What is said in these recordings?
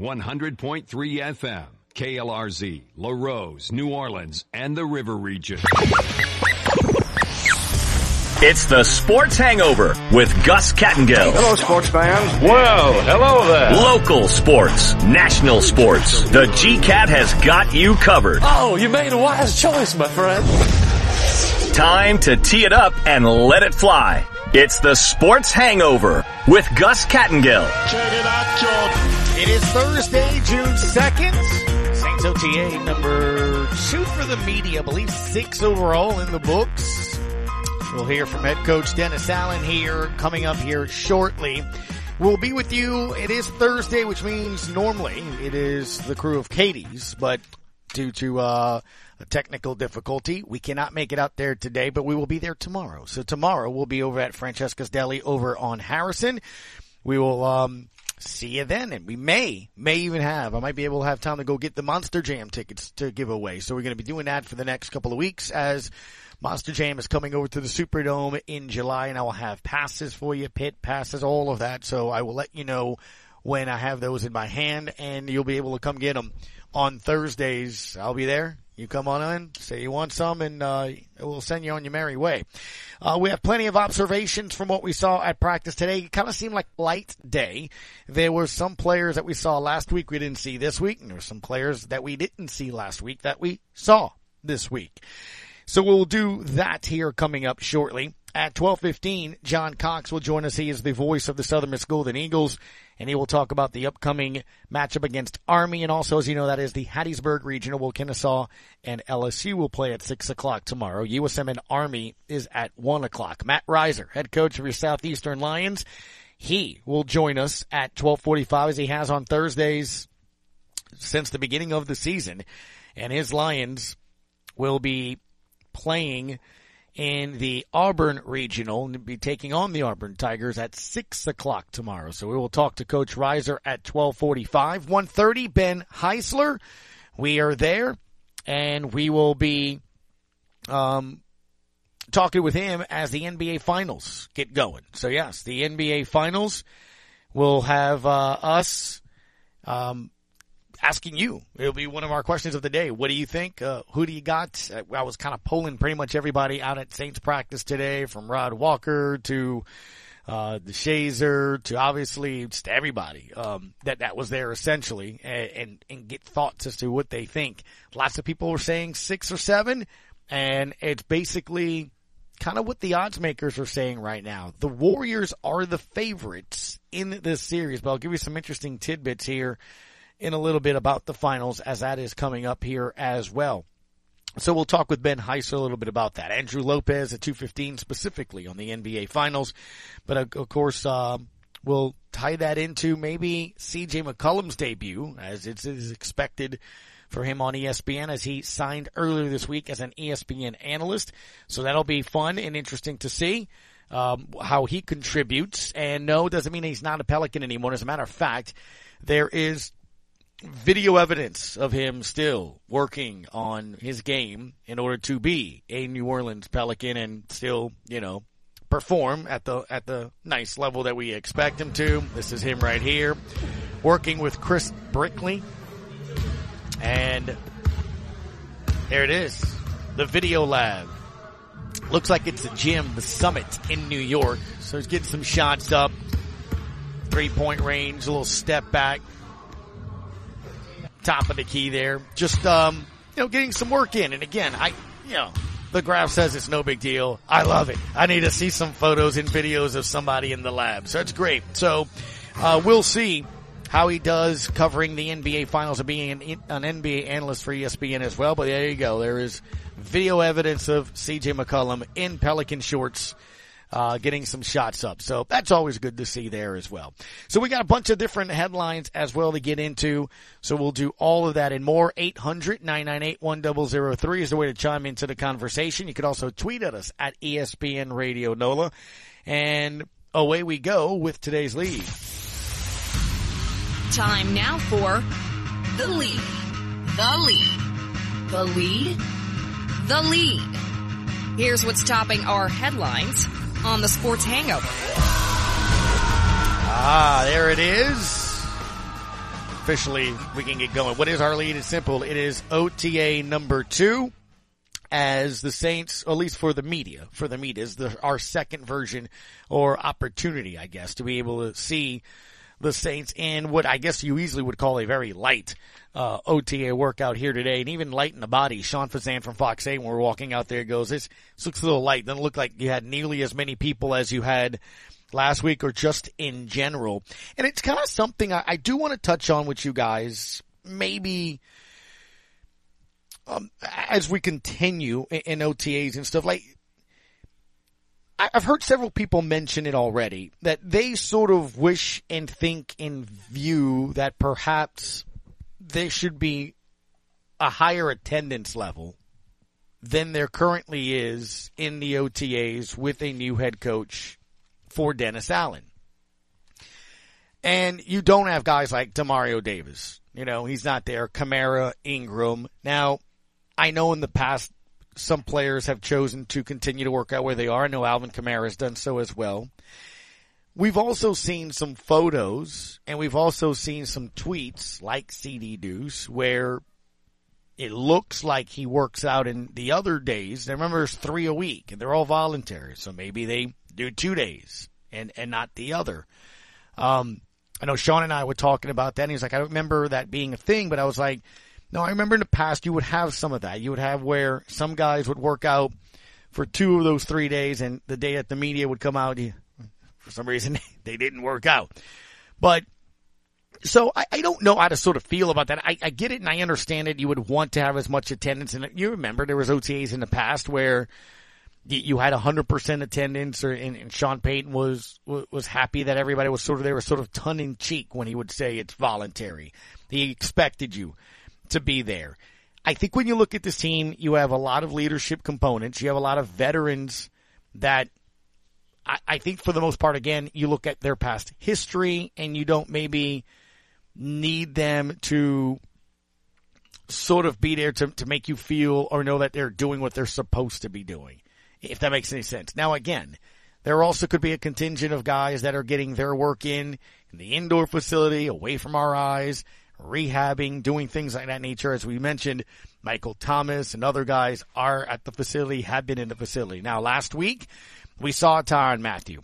100.3 FM, KLRZ, Larose, New Orleans, and the River Region. It's the Sports Hangover with Gus Kattengell. Hello, sports fans. Well, hello there. Local sports, national sports. The GCAT has got you covered. Oh, you made a wise choice, my friend. Time to tee it up and let it fly. It's the Sports Hangover with Gus Kattengell. Check it out, George. It is Thursday, June 2nd. Saints OTA number two for the media. I believe six overall in the books. We'll hear from head coach Dennis Allen here coming up here shortly. We'll be with you. It is Thursday, which means normally it is the crew of Katie's, but due to uh, a technical difficulty, we cannot make it out there today, but we will be there tomorrow. So tomorrow we'll be over at Francesca's Deli over on Harrison. We will um, see you then, and we may may even have I might be able to have time to go get the Monster Jam tickets to give away. So we're going to be doing that for the next couple of weeks as Monster Jam is coming over to the Superdome in July, and I will have passes for you, pit passes, all of that. So I will let you know when I have those in my hand, and you'll be able to come get them on Thursdays. I'll be there. You come on in, say you want some, and uh, we'll send you on your merry way. Uh, we have plenty of observations from what we saw at practice today. It kind of seemed like light day. There were some players that we saw last week we didn't see this week, and there were some players that we didn't see last week that we saw this week. So we'll do that here coming up shortly. At 12:15, John Cox will join us. He is the voice of the Southern Miss Golden Eagles, and he will talk about the upcoming matchup against Army, and also, as you know, that is the Hattiesburg Regional. Will Kennesaw and LSU will play at six o'clock tomorrow. USM and Army is at one o'clock. Matt Riser, head coach of your Southeastern Lions, he will join us at 12:45 as he has on Thursdays since the beginning of the season, and his Lions will be playing in the Auburn Regional and be taking on the Auburn Tigers at six o'clock tomorrow. So we will talk to Coach Riser at twelve forty-five. One thirty, Ben Heisler. We are there, and we will be um, talking with him as the NBA Finals get going. So yes, the NBA Finals will have uh, us. Um, asking you. It'll be one of our questions of the day. What do you think? Uh, who do you got? Uh, I was kind of polling pretty much everybody out at Saints practice today, from Rod Walker to uh, the Shazer to obviously just everybody um, that that was there essentially, and, and and get thoughts as to what they think. Lots of people were saying six or seven, and it's basically kind of what the odds makers are saying right now. The Warriors are the favorites in this series, but I'll give you some interesting tidbits here in a little bit about the finals as that is coming up here as well. So we'll talk with Ben Heiser a little bit about that. Andrew Lopez at 215 specifically on the NBA finals. But of course, uh, we'll tie that into maybe CJ McCollum's debut as it is expected for him on ESPN as he signed earlier this week as an ESPN analyst. So that'll be fun and interesting to see. Um, how he contributes and no doesn't mean he's not a Pelican anymore. As a matter of fact, there is video evidence of him still working on his game in order to be a New Orleans Pelican and still, you know, perform at the at the nice level that we expect him to. This is him right here, working with Chris Brickley. And there it is. The video lab. Looks like it's a gym, the summit in New York. So he's getting some shots up. Three point range, a little step back top of the key there. Just, um, you know, getting some work in. And again, I, you know, the graph says it's no big deal. I love it. I need to see some photos and videos of somebody in the lab. So it's great. So, uh, we'll see how he does covering the NBA finals and being an, an NBA analyst for ESPN as well. But there you go. There is video evidence of CJ McCollum in Pelican shorts uh, getting some shots up. So that's always good to see there as well. So we got a bunch of different headlines as well to get into. So we'll do all of that and more. 800-998-1003 is the way to chime into the conversation. You could also tweet at us at ESPN Radio NOLA. And away we go with today's lead. Time now for the lead. The lead. The lead. The lead. Here's what's topping our headlines on the Sports Hangover. Ah, there it is. officially we can get going. What is our lead? It's simple. It is OTA number two as the Saints, at least for the media, for the media is the, our second version or opportunity, I guess, to be able to see the Saints in what I guess you easily would call a very light uh, OTA workout here today, and even light in the body. Sean Fazende from Fox 8, when we're walking out there, goes, this, this looks a little light. Doesn't look like you had nearly as many people as you had last week or just in general. And it's kind of something I, I do want to touch on with you guys, maybe um, as we continue in, in OTAs and stuff. Like, I've heard several people mention it already that they sort of wish and think and view that perhaps there should be a higher attendance level than there currently is in the OTAs with a new head coach for Dennis Allen. And you don't have guys like Demario Davis. You know, he's not there. Kamara, Ingram. Now, I know in the past some players have chosen to continue to work out where they are. I know Alvin Kamara has done so as well. We've also seen some photos and we've also seen some tweets like CD Deuce where it looks like he works out in the other days. I remember it's three a week and they're all voluntary. So maybe they do two days and, and not the other. Um, I know Sean and I were talking about that and he's like, I don't remember that being a thing, but I was like, no, I remember in the past you would have some of that. You would have where some guys would work out for two of those three days and the day that the media would come out, for some reason they didn't work out. But so I, I don't know how to sort of feel about that. I, I get it and I understand it. You would want to have as much attendance and you remember there was OTAs in the past where you had 100% attendance or, and, and Sean Payton was, was happy that everybody was sort of, they were sort of tongue in cheek when he would say it's voluntary. He expected you to be there. I think when you look at this team, you have a lot of leadership components. You have a lot of veterans that I, I think for the most part, again, you look at their past history and you don't maybe need them to sort of be there to, to make you feel or know that they're doing what they're supposed to be doing, if that makes any sense. Now, again, there also could be a contingent of guys that are getting their work in in the indoor facility, away from our eyes, rehabbing, doing things like that nature. As we mentioned, Michael Thomas and other guys are at the facility, have been in the facility. Now, last week, we saw Tyrann Mathieu.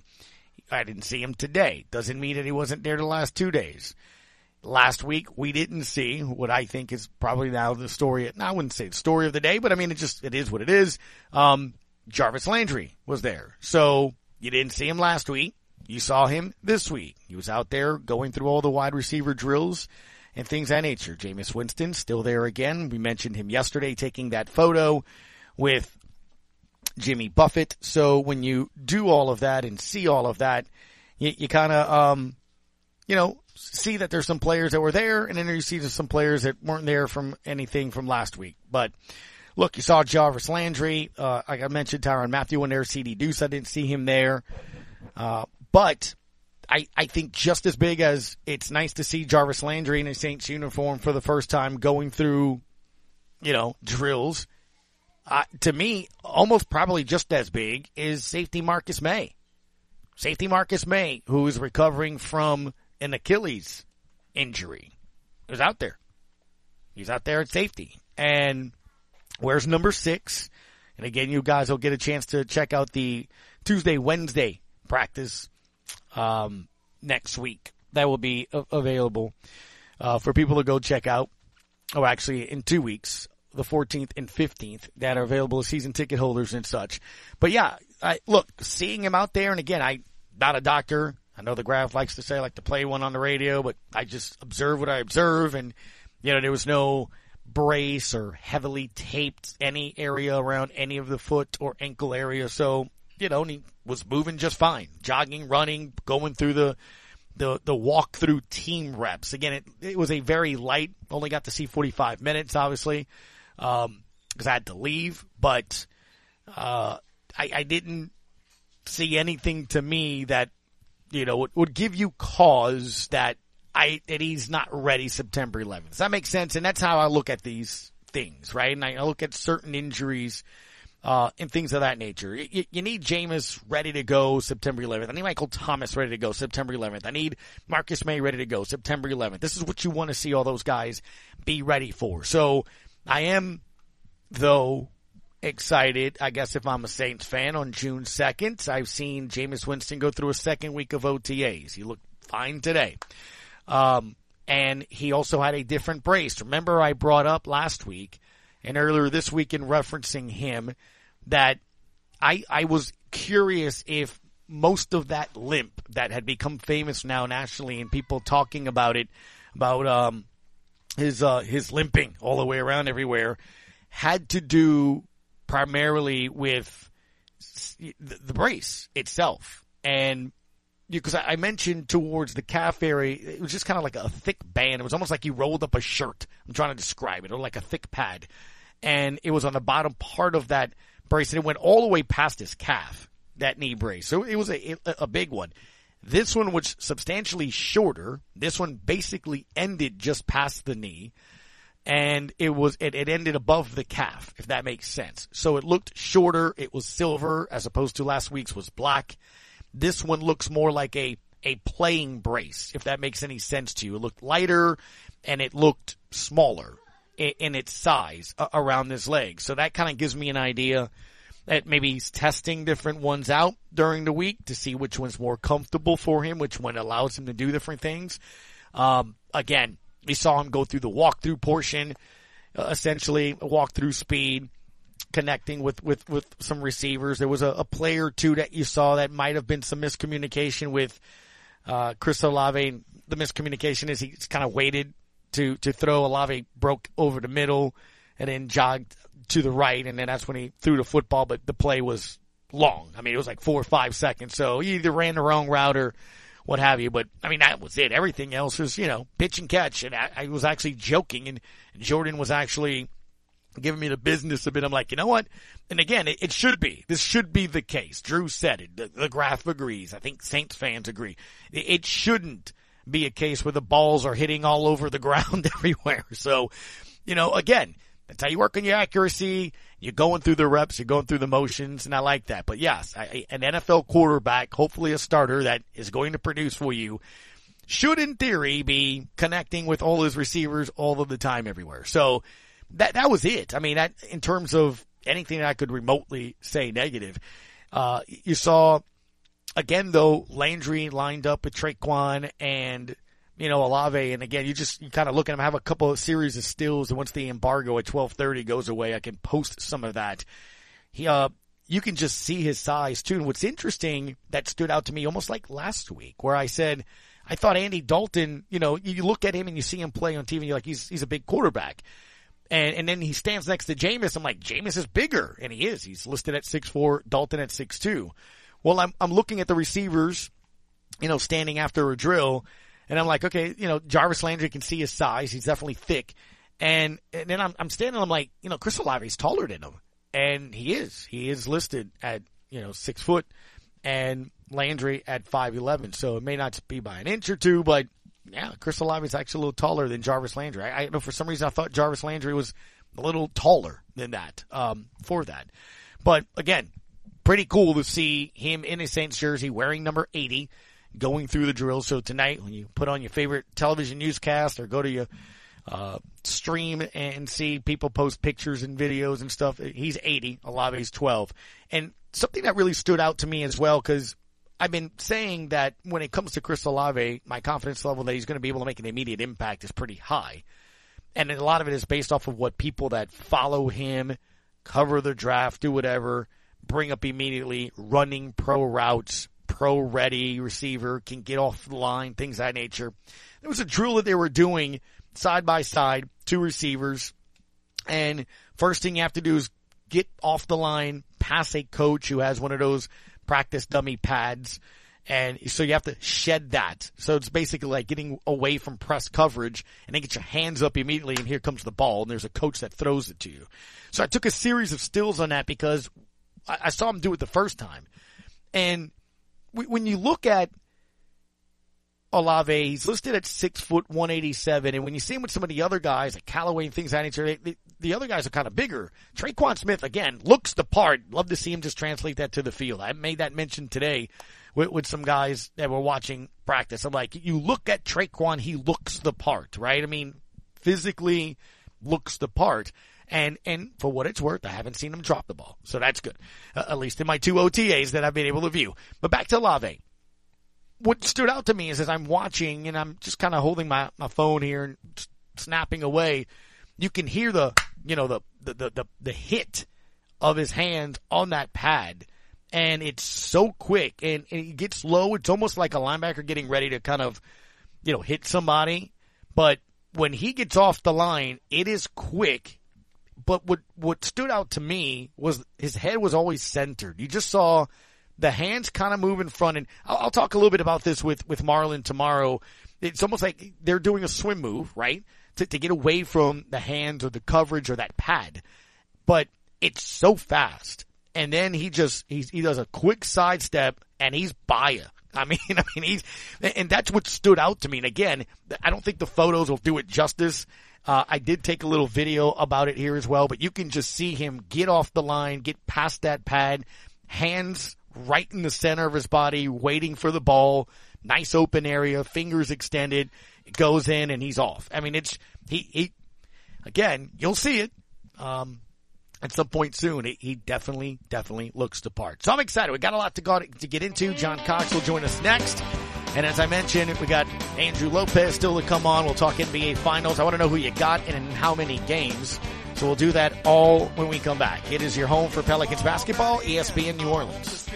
I didn't see him today. Doesn't mean that he wasn't there the last two days. Last week, we didn't see what I think is probably now the story. I wouldn't say the story of the day, but I mean, it just, it is what it is. Um, Jarvis Landry was there. So you didn't see him last week. You saw him this week. He was out there going through all the wide receiver drills and things that nature. Jameis Winston still there again. We mentioned him yesterday taking that photo with Jimmy Buffett. So when you do all of that and see all of that, you, you kind of, um, you know, see that there's some players that were there and then you see some players that weren't there from anything from last week. But look, you saw Jarvis Landry. Uh, like I mentioned, Tyrann Mathieu in there, CD Deuce. I didn't see him there. Uh, but I, I think just as big as it's nice to see Jarvis Landry in a Saints uniform for the first time going through, you know, drills. Uh, to me, almost probably just as big is safety Marcus Maye. Safety Marcus Maye, who is recovering from an Achilles injury, is out there. He's out there at safety. And where's number six? And again, you guys will get a chance to check out the Tuesday, Wednesday practice um, next week. That will be available uh, for people to go check out. Oh, actually, in two weeks, the 14th and 15th, that are available as season ticket holders and such. But yeah, I, look, seeing him out there, and again, I not a doctor. I know the graph likes to say I like to play one on the radio, but I just observe what I observe, and you know there was no brace or heavily taped any area around any of the foot or ankle area, so you know, and he was moving just fine, jogging, running, going through the the the walk through team reps. Again, it it was a very light. Only got to see 45 minutes, obviously, um, I had to leave. But uh, I, I didn't see anything to me that you know would, would give you cause that I that he's not ready September 11th. Does that make sense? And that's how I look at these things, right? And I look at certain injuries uh, and things of that nature. You, you need Jameis ready to go September 11th. I need Michael Thomas ready to go September 11th. I need Marcus Maye ready to go September 11th. This is what you want to see all those guys be ready for. So I am, though, excited. I guess if I'm a Saints fan on June 2nd, I've seen Jameis Winston go through a second week of OTAs. He looked fine today. Um, and he also had a different brace. Remember I brought up last week and earlier this week in referencing him that I I was curious if most of that limp that had become famous now nationally and people talking about it about um his uh his limping all the way around everywhere had to do primarily with the brace itself and because I mentioned towards the calf area, it was just kind of like a thick band. It was almost like he rolled up a shirt. I'm trying to describe it, or like a thick pad, and it was on the bottom part of that brace, and it went all the way past his calf, that knee brace. So it was a, a big one. This one was substantially shorter. This one basically ended just past the knee. And it was, it, it ended above the calf, if that makes sense. So it looked shorter. It was silver as opposed to last week's was black. This one looks more like a, a playing brace, if that makes any sense to you. It looked lighter and it looked smaller in its size around this leg. So that kind of gives me an idea that maybe he's testing different ones out during the week to see which one's more comfortable for him, which one allows him to do different things. Um, again, we saw him go through the walkthrough portion, uh, essentially walkthrough speed, connecting with, with, with some receivers. There was a, a two that you saw that might have been some miscommunication with, uh, Chris Olave. The miscommunication is he's kind of waited to, to throw. Olave broke over the middle and then jogged to the right, and then that's when he threw the football, but the play was long. I mean, it was like four or five seconds, so he either ran the wrong route or what have you. But I mean, that was it. Everything else was, you know, pitch and catch. And I, I was actually joking, and, and Jordan was actually giving me the business a bit. I'm like, you know what? And again, it, it should be. This should be the case. Drew said it. The, the graph agrees. I think Saints fans agree. It, it shouldn't be a case where the balls are hitting all over the ground everywhere. So, you know, again, that's how you work on your accuracy. You're going through the reps, you're going through the motions, and I like that. But yes, I, an NFL quarterback, hopefully a starter that is going to produce for you, should in theory be connecting with all his receivers all of the time everywhere. So that that was it. I mean, that in terms of anything I could remotely say negative, uh, you saw again though Landry lined up with Tre'Quan and you know, Olave, and again, you just you kind of look at him, have a couple of series of stills, and once the embargo at twelve thirty goes away, I can post some of that. He, uh, you can just see his size too. And what's interesting that stood out to me, almost like last week, where I said I thought Andy Dalton, you know, you look at him and you see him play on TV, and you're like, he's he's a big quarterback. And, and then he stands next to Jameis. I'm like, Jameis is bigger. And he is. He's listed at six four. Dalton at six two. Well, I'm, I'm looking at the receivers, you know, standing after a drill and I'm like, okay, you know, Jarvis Landry can see his size. He's definitely thick. And, and then I'm, I'm standing, I'm like, you know, Chris Olave's taller than him. And he is. He is listed at, you know, six foot and Landry at 5'11. So it may not be by an inch or two, but yeah, Chris Olave is actually a little taller than Jarvis Landry. I, I know for some reason I thought Jarvis Landry was a little taller than that, um, for that. But again, pretty cool to see him in a Saints jersey wearing number 80 going through the drill. So tonight, when you put on your favorite television newscast or go to your uh, stream and see people post pictures and videos and stuff, he's 80, Olave's 12. And something that really stood out to me as well, because I've been saying that when it comes to Chris Olave, my confidence level that he's going to be able to make an immediate impact is pretty high. And a lot of it is based off of what people that follow him, cover the draft, do whatever, bring up immediately, running pro routes, pro ready receiver, can get off the line, things that nature. There was a drill that they were doing side by side, two receivers. And first thing you have to do is get off the line, pass a coach who has one of those practice dummy pads. And so you have to shed that. So it's basically like getting away from press coverage and then get your hands up immediately and here comes the ball and there's a coach that throws it to you. So I took a series of stills on that because I, saw him do it the first time. And when you look at Olave, he's listed at six foot one eighty seven, and when you see him with some of the other guys like Callaway and things of that they, the other guys are kind of bigger. Tre'Quan Smith again looks the part. Love to see him just translate that to the field. I made that mention today with, with some guys that were watching practice. I'm like, you look at Tre'Quan, he looks the part, right? I mean, physically looks the part. And, and for what it's worth, I haven't seen him drop the ball. So that's good. Uh, at least in my two OTAs that I've been able to view. But back to Lave. What stood out to me is as I'm watching and I'm just kind of holding my, my phone here and snapping away, you can hear the, you know, the, the, the, the, the hit of his hand on that pad. And it's so quick and, and it gets low. It's almost like a linebacker getting ready to kind of, you know, hit somebody. But when he gets off the line, it is quick but what what stood out to me was his head was always centered. You just saw the hands kind of move in front, and I'll, I'll talk a little bit about this with with Marlon tomorrow. It's almost like they're doing a swim move, right, to to get away from the hands or the coverage or that pad, but it's so fast. And then he just he he does a quick sidestep and he's by you. I mean, I mean, he's, and that's what stood out to me. And again, I don't think the photos will do it justice. Uh, I did take a little video about it here as well, but you can just see him get off the line, get past that pad, hands right in the center of his body, waiting for the ball. Nice open area, fingers extended, goes in and he's off. I mean, it's, he, he, again, you'll see it. Um, at some point soon, he, he definitely, definitely looks the part. So I'm excited. We got a lot to, go, to get into. John Cox will join us next. And as I mentioned, we got Andrew Lopez still to come on. We'll talk NBA Finals. I want to know who you got and in how many games. So we'll do that all when we come back. It is your home for Pelicans basketball, ESPN New Orleans.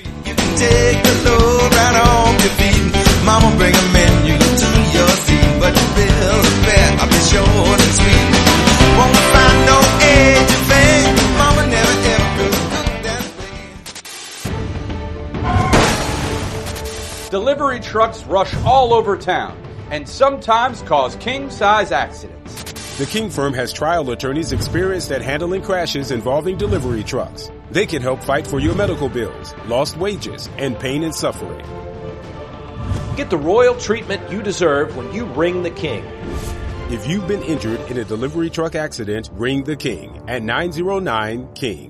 Delivery trucks rush all over town and sometimes cause king-size accidents. The King firm has trial attorneys experienced at handling crashes involving delivery trucks. They can help fight for your medical bills, lost wages, and pain and suffering. Get the royal treatment you deserve when you ring the King. If you've been injured in a delivery truck accident, ring the King at 909 King.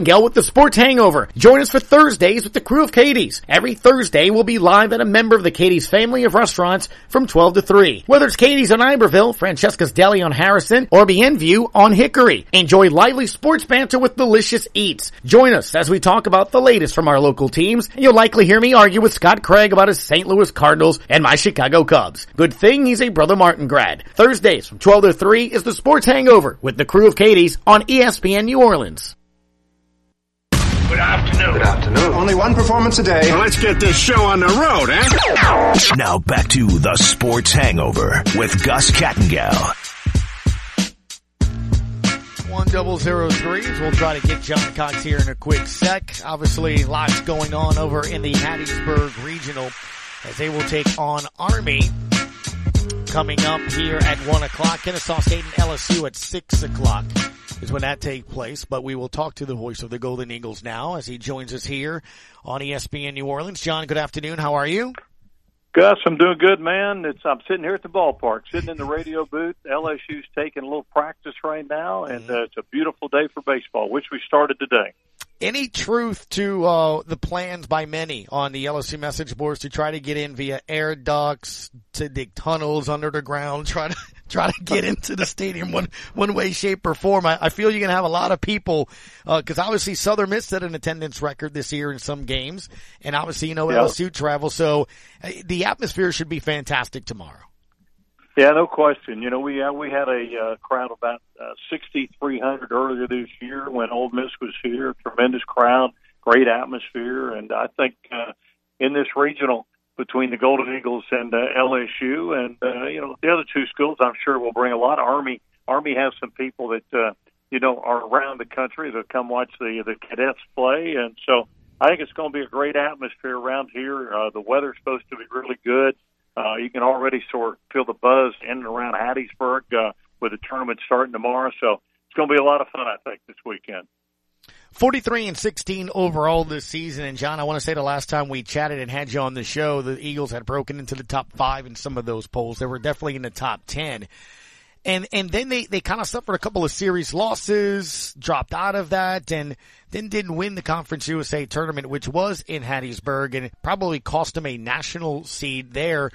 Kattengell with the Sports Hangover. Join us for Thursdays with the crew of Katie's. Every Thursday we'll be live at a member of the Katie's family of restaurants from 12 to 3. Whether it's Katie's on Iberville, Francesca's Deli on Harrison, or Bienview on Hickory. Enjoy lively sports banter with delicious eats. Join us as we talk about the latest from our local teams. You'll likely hear me argue with Scott Craig about his St. Louis Cardinals and my Chicago Cubs. Good thing he's a Brother Martin grad. Thursdays from 12 to 3 is the Sports Hangover with the crew of Katie's on ESPN New Orleans. Good afternoon. Good afternoon. Only one performance a day. Well, let's get this show on the road, eh? Now back to the Sports Hangover with Gus Kattengell. One double zero threes. We'll try to get John Cox here in a quick sec. Obviously, lots going on over in the Hattiesburg Regional as they will take on Army coming up here at one o'clock. Kennesaw State and LSU at six o'clock is when that takes place. But we will talk to the voice of the Golden Eagles now as he joins us here on ESPN New Orleans. John, good afternoon. How are you? Gus, I'm doing good, man. It's I'm sitting here at the ballpark, sitting in the radio booth. LSU's taking a little practice right now, and uh, it's a beautiful day for baseball, which we started today. Any truth to uh, the plans by many on the LSU message boards to try to get in via air ducts, to dig tunnels under the ground, try to try to get into the stadium one one way, shape, or form? I, I feel you're going to have a lot of people because uh, obviously Southern Miss set an attendance record this year in some games, and obviously you know yep. LSU travel, so uh, the atmosphere should be fantastic tomorrow. Yeah, no question. You know, we uh, we had a uh, crowd of about uh, 6,300 earlier this year when Ole Miss was here. Tremendous crowd, great atmosphere, and I think uh, in this regional between the Golden Eagles and uh, LSU, and uh, you know the other two schools, I'm sure will bring a lot. of Army Army has some people that uh, you know are around the country that come watch the the cadets play, and so I think it's going to be a great atmosphere around here. Uh, the weather's supposed to be really good. You can already sort feel the buzz in and around Hattiesburg uh, with the tournament starting tomorrow. So it's going to be a lot of fun, I think, this weekend. 43 and 16 overall this season. And John, I want to say the last time we chatted and had you on the show, the Eagles had broken into the top five in some of those polls. They were definitely in the top 10. And, and then they, they kind of suffered a couple of series losses, dropped out of that, and then didn't win the Conference USA tournament, which was in Hattiesburg, and probably cost them a national seed there.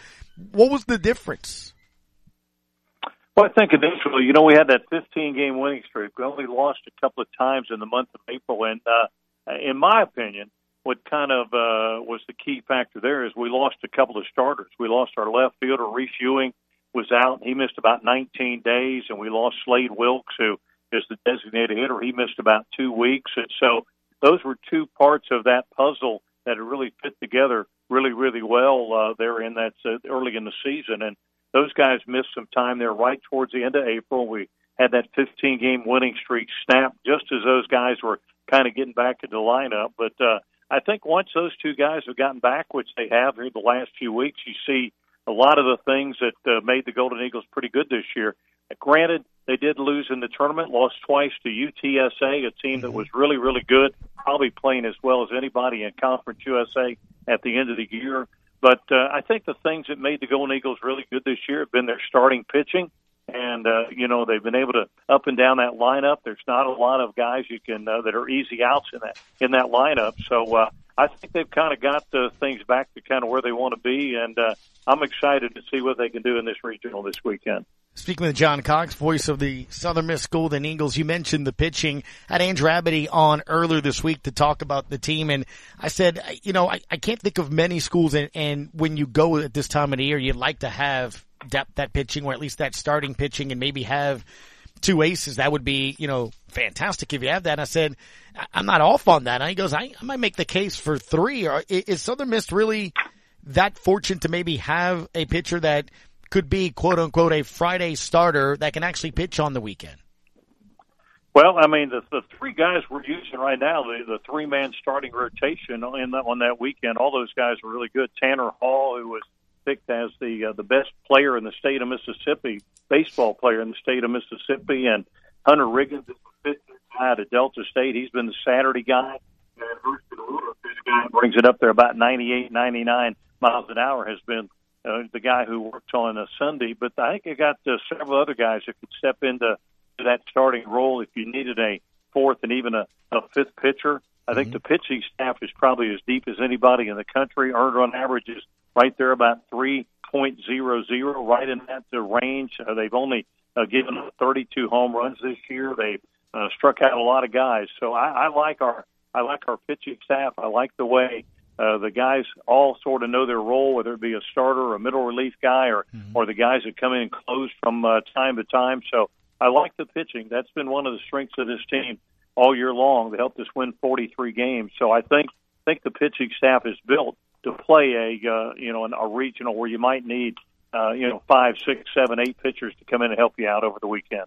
What was the difference? Well, I think initially, you know, we had that 15 game winning streak. We only lost a couple of times in the month of April. And, uh, in my opinion, what kind of, uh, was the key factor there is we lost a couple of starters. We lost our left fielder, Reece Ewing, was out. He missed about 19 days, and we lost Slade Wilks, who is the designated hitter. He missed about two weeks, and so those were two parts of that puzzle that really fit together really, really well uh, there in that uh, early in the season. And those guys missed some time there right towards the end of April. We had that 15 game winning streak snap just as those guys were kind of getting back into the lineup. But uh, I think once those two guys have gotten back, which they have here the last few weeks, you see a lot of the things that uh, made the Golden Eagles pretty good this year. Granted, they did lose in the tournament, lost twice to UTSA, a team that mm-hmm. was really, really good, probably playing as well as anybody in Conference USA at the end of the year. But uh, I think the things that made the Golden Eagles really good this year have been their starting pitching. And, uh, you know, they've been able to up and down that lineup. There's not a lot of guys you can, uh, that are easy outs in that, in that lineup. So, uh, I think they've kind of got the things back to kind of where they want to be, and uh, I'm excited to see what they can do in this regional this weekend. Speaking with John Cox, voice of the Southern Miss Golden Eagles, you mentioned the pitching. Had Andrew Abity on earlier this week to talk about the team, and I said, you know, I, I can't think of many schools, and, and when you go at this time of the year, you'd like to have depth that pitching, or at least that starting pitching, and maybe have two aces. That would be, you know, fantastic if you have that. And I said, I'm not off on that. And he goes, I, I might make the case for three. Or is Southern Miss really that fortunate to maybe have a pitcher that could be quote unquote a Friday starter that can actually pitch on the weekend? Well, I mean, the, the three guys we're using right now, the, the three man starting rotation in that, on that weekend, all those guys were really good. Tanner Hall, who was picked as the uh, the best player in the state of Mississippi, baseball player in the state of Mississippi, and Hunter Riggins is the fifth guy at Delta State. He's been the Saturday guy. And Hurston Ruler, this guy brings it up there about 98, 99 miles an hour, has been uh, the guy who worked on a Sunday. But I think I got uh, several other guys that could step into that starting role if you needed a fourth and even a, a fifth pitcher. I think mm-hmm. the pitching staff is probably as deep as anybody in the country. Earned run average is right there about 3.00, right in that uh, range. Uh, they've only uh, given up 32 home runs this year. They uh, struck out a lot of guys. So I, I like our I like our pitching staff. I like the way uh, the guys all sort of know their role, whether it be a starter or a middle relief guy or mm-hmm. or the guys that come in and close from uh, time to time. So I like the pitching. That's been one of the strengths of this team all year long. They helped us win 43 games. So I think think the pitching staff is built to play a uh, you know an, a regional where you might need uh, you know five, six, seven, eight pitchers to come in and help you out over the weekend.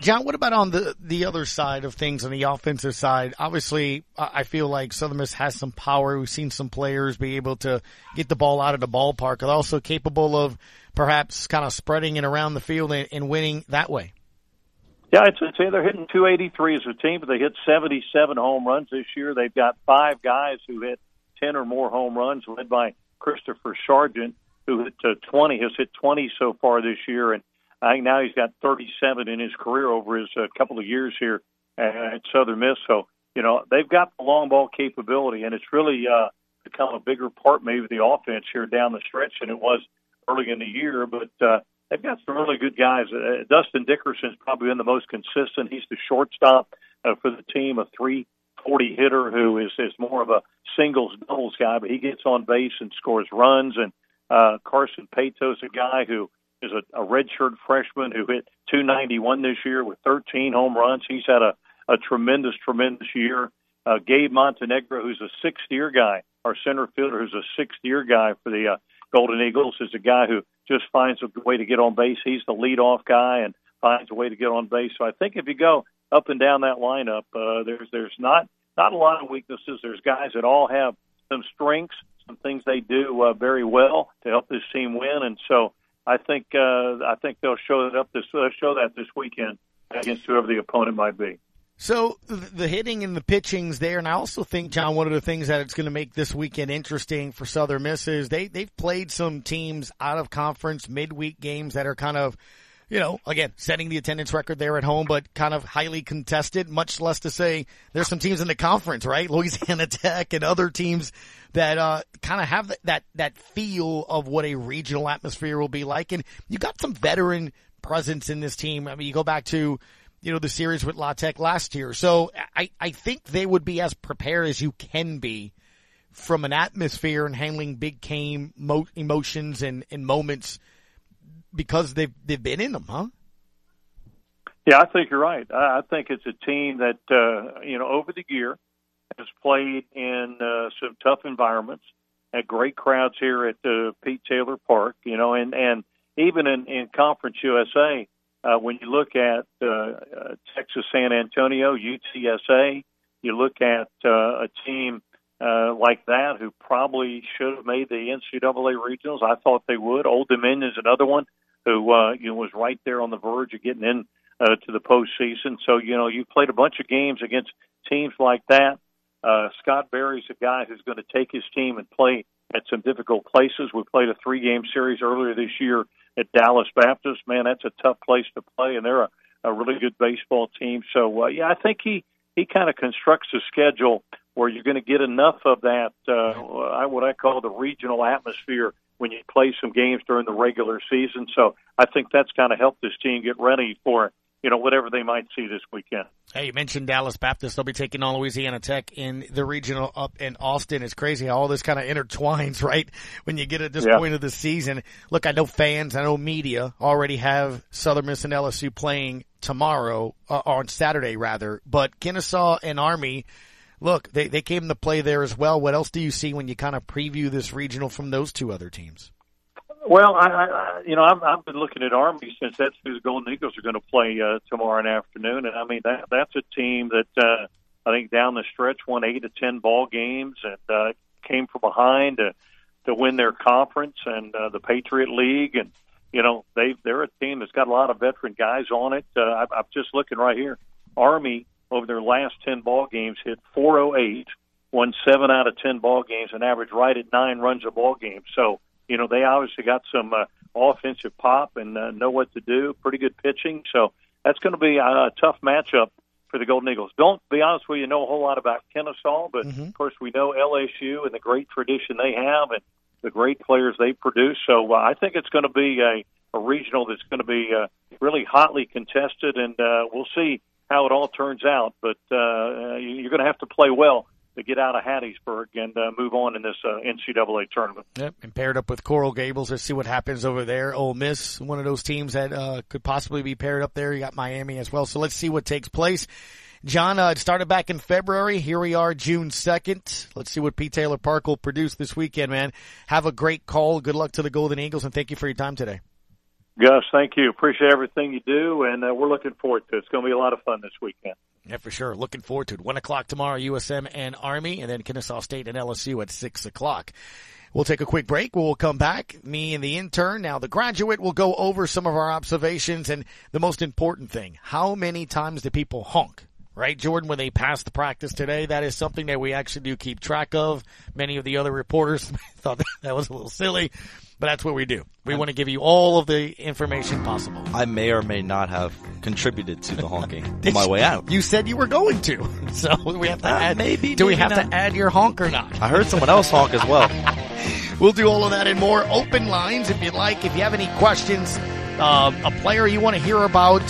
John, what about on the the other side of things, on the offensive side? Obviously, I feel like Southern Miss has some power. We've seen some players be able to get the ball out of the ballpark. Are also capable of perhaps kind of spreading it around the field and, and winning that way. Yeah, I'd say they're hitting 283 as a team, but they hit 77 home runs this year. They've got five guys who hit 10 or more home runs, led by Christopher Sargent, who hit uh, 20, has hit 20 so far this year. And I think now he's got 37 in his career over his uh, couple of years here at Southern Miss. So you know, they've got the long ball capability, and it's really uh, become a bigger part maybe of the offense here down the stretch than it was early in the year. But uh, they've got some really good guys. Uh, Dustin Dickerson's probably been the most consistent. He's the shortstop uh, for the team, a 340 hitter who is is more of a singles doubles guy, but he gets on base and scores runs. And uh, Carson Paetow's a guy who is a, a redshirt freshman who hit 291 this year with 13 home runs. He's had a, a tremendous, tremendous year. Uh, Gabe Montenegro, who's a sixth year guy, our center fielder, who's a sixth year guy for the uh, Golden Eagles, is a guy who just finds a way to get on base. He's the leadoff guy and finds a way to get on base. So I think if you go up and down that lineup, uh, there's there's not not a lot of weaknesses. There's guys that all have some strengths, some things they do uh, very well to help this team win, and so I think uh, I think they'll show that up this uh, show that this weekend against whoever the opponent might be. So the hitting and the pitching's there, and I also think John, one of the things that it's going to make this weekend interesting for Southern Miss is they they've played some teams out of conference midweek games that are kind of you know, again, setting the attendance record there at home, but kind of highly contested, much less to say there's some teams in the conference, right? Louisiana Tech and other teams that, uh, kind of have that, that feel of what a regional atmosphere will be like. And you got some veteran presence in this team. I mean, you go back to, you know, the series with La Tech last year. So I, I think they would be as prepared as you can be from an atmosphere and handling big game mo- emotions and, and moments because they've they've been in them, huh? Yeah, I think you're right. I think it's a team that uh, you know over the year has played in uh, some tough environments, had great crowds here at uh, Pete Taylor Park. You know, and and even in, in Conference USA, uh, when you look at uh, uh, Texas San Antonio, UTSA, you look at uh, a team uh, like that who probably should have made the NCAA regionals. I thought they would. Old Dominion is another one who uh, you know was right there on the verge of getting in uh, to the postseason. So you know you played a bunch of games against teams like that. Uh, Scott Berry's a guy who's going to take his team and play at some difficult places. We played a three-game series earlier this year at Dallas Baptist. Man, that's a tough place to play, and they're a, a really good baseball team. So uh, yeah, I think he he kind of constructs a schedule where you're going to get enough of that uh, what I call the regional atmosphere when you play some games during the regular season. So I think that's kind of helped this team get ready for you know whatever they might see this weekend. Hey, you mentioned Dallas Baptist. They'll be taking on Louisiana Tech in the regional up in Austin. It's crazy how all this kind of intertwines, right? When you get at this yeah. point of the season. Look, I know fans, I know media already have Southern Miss and LSU playing tomorrow, uh, on Saturday rather, but Kennesaw and Army look, they, they came to play there as well. What else do you see when you kind of preview this regional from those two other teams? Well, I, I you know, I've, I've been looking at Army since that's who the Golden Eagles are going to play uh, tomorrow afternoon, and I mean that that's a team that uh, I think down the stretch won eight to ten ball games and uh, came from behind to to win their conference and uh, the Patriot League, and you know they they're a team that's got a lot of veteran guys on it. Uh, I, I'm just looking right here. Army over their last 10 ball games hit 408, won seven out of 10 ball games, and averaged right at nine runs a ball game. So, you know, they obviously got some uh, offensive pop and uh, know what to do. Pretty good pitching. So that's going to be a, a tough matchup for the Golden Eagles. Don't be honest with you, know a whole lot about Kennesaw, but mm-hmm. of course we know LSU and the great tradition they have and the great players they produce. So uh, I think it's going to be a, a regional that's going to be uh, really hotly contested, and uh, we'll see how it all turns out. But uh, you're going to have to play well to get out of Hattiesburg and uh, move on in this uh, NCAA tournament. Yep, and paired up with Coral Gables. Let's see what happens over there. Ole Miss, one of those teams that uh, could possibly be paired up there. You got Miami as well. So let's see what takes place. John, uh, it started back in February. Here we are, June 2nd. Let's see what Pete Taylor Park will produce this weekend, man. Have a great call. Good luck to the Golden Eagles, and thank you for your time today. Gus, thank you. Appreciate everything you do, and uh, we're looking forward to it. It's going to be a lot of fun this weekend. Yeah, for sure. Looking forward to it. One o'clock tomorrow, USM and Army, and then Kennesaw State and LSU at six o'clock. We'll take a quick break. We'll come back. Me and the intern, now the graduate, will go over some of our observations and the most important thing. How many times do people honk? Right, Jordan, when they pass the practice today, that is something that we actually do keep track of. Many of the other reporters thought that was a little silly. But that's what we do. We want to give you all of the information possible. I may or may not have contributed to the honking on my way out. You said you were going to, so we have to Uh, add. maybe, do we have not. to add your honk or not? I heard someone else honk as well. We'll do all of that and more. Open lines if you'd like. If you have any questions, um, a player you want to hear about,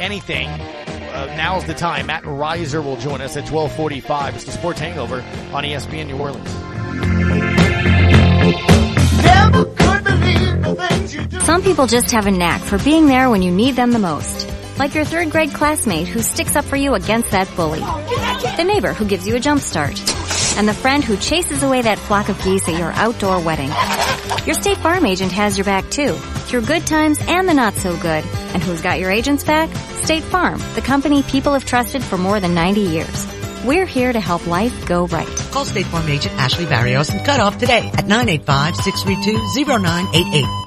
anything, uh, now's the time. Matt Riser will join us at 1245. It's the Sports Hangover on ESPN New Orleans. Some people just have a knack for being there when you need them the most. Like your third grade classmate who sticks up for you against that bully. The neighbor who gives you a jump start. And the friend who chases away that flock of geese at your outdoor wedding. Your State Farm agent has your back too, through good times and the not so good. And who's got your agent's back? State Farm, the company people have trusted for more than 90 years. We're here to help life go right. Call State Farm agent Ashley Barrios and cut off today at 985-632-0988.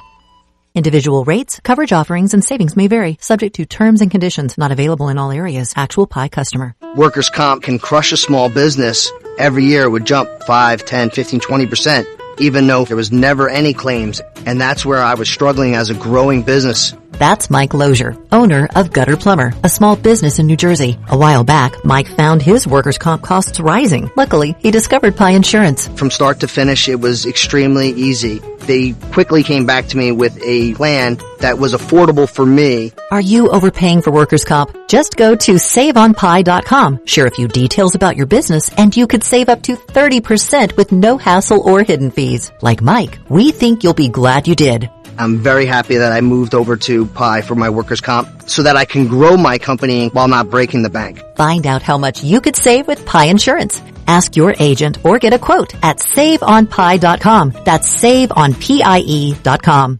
Individual rates, coverage offerings, and savings may vary, subject to terms and conditions, not available in all areas. Actual pie customer. Workers' comp can crush a small business. Every year it would jump 5, 10, 15, 20%, even though there was never any claims. And that's where I was struggling as a growing business. That's Mike Lozier, owner of Gutter Plumber, a small business in New Jersey. A while back, Mike found his workers' comp costs rising. Luckily, he discovered Pie Insurance. From start to finish, it was extremely easy. They quickly came back to me with a plan that was affordable for me. Are you overpaying for workers' comp? Just go to saveonpie.com, share a few details about your business, and you could save up to 30% with no hassle or hidden fees. Like Mike, we think you'll be glad you did. I'm very happy that I moved over to Pie for my workers' comp so that I can grow my company while not breaking the bank. Find out how much you could save with Pie Insurance. Ask your agent or get a quote at saveonpie.com. That's saveonpie.com.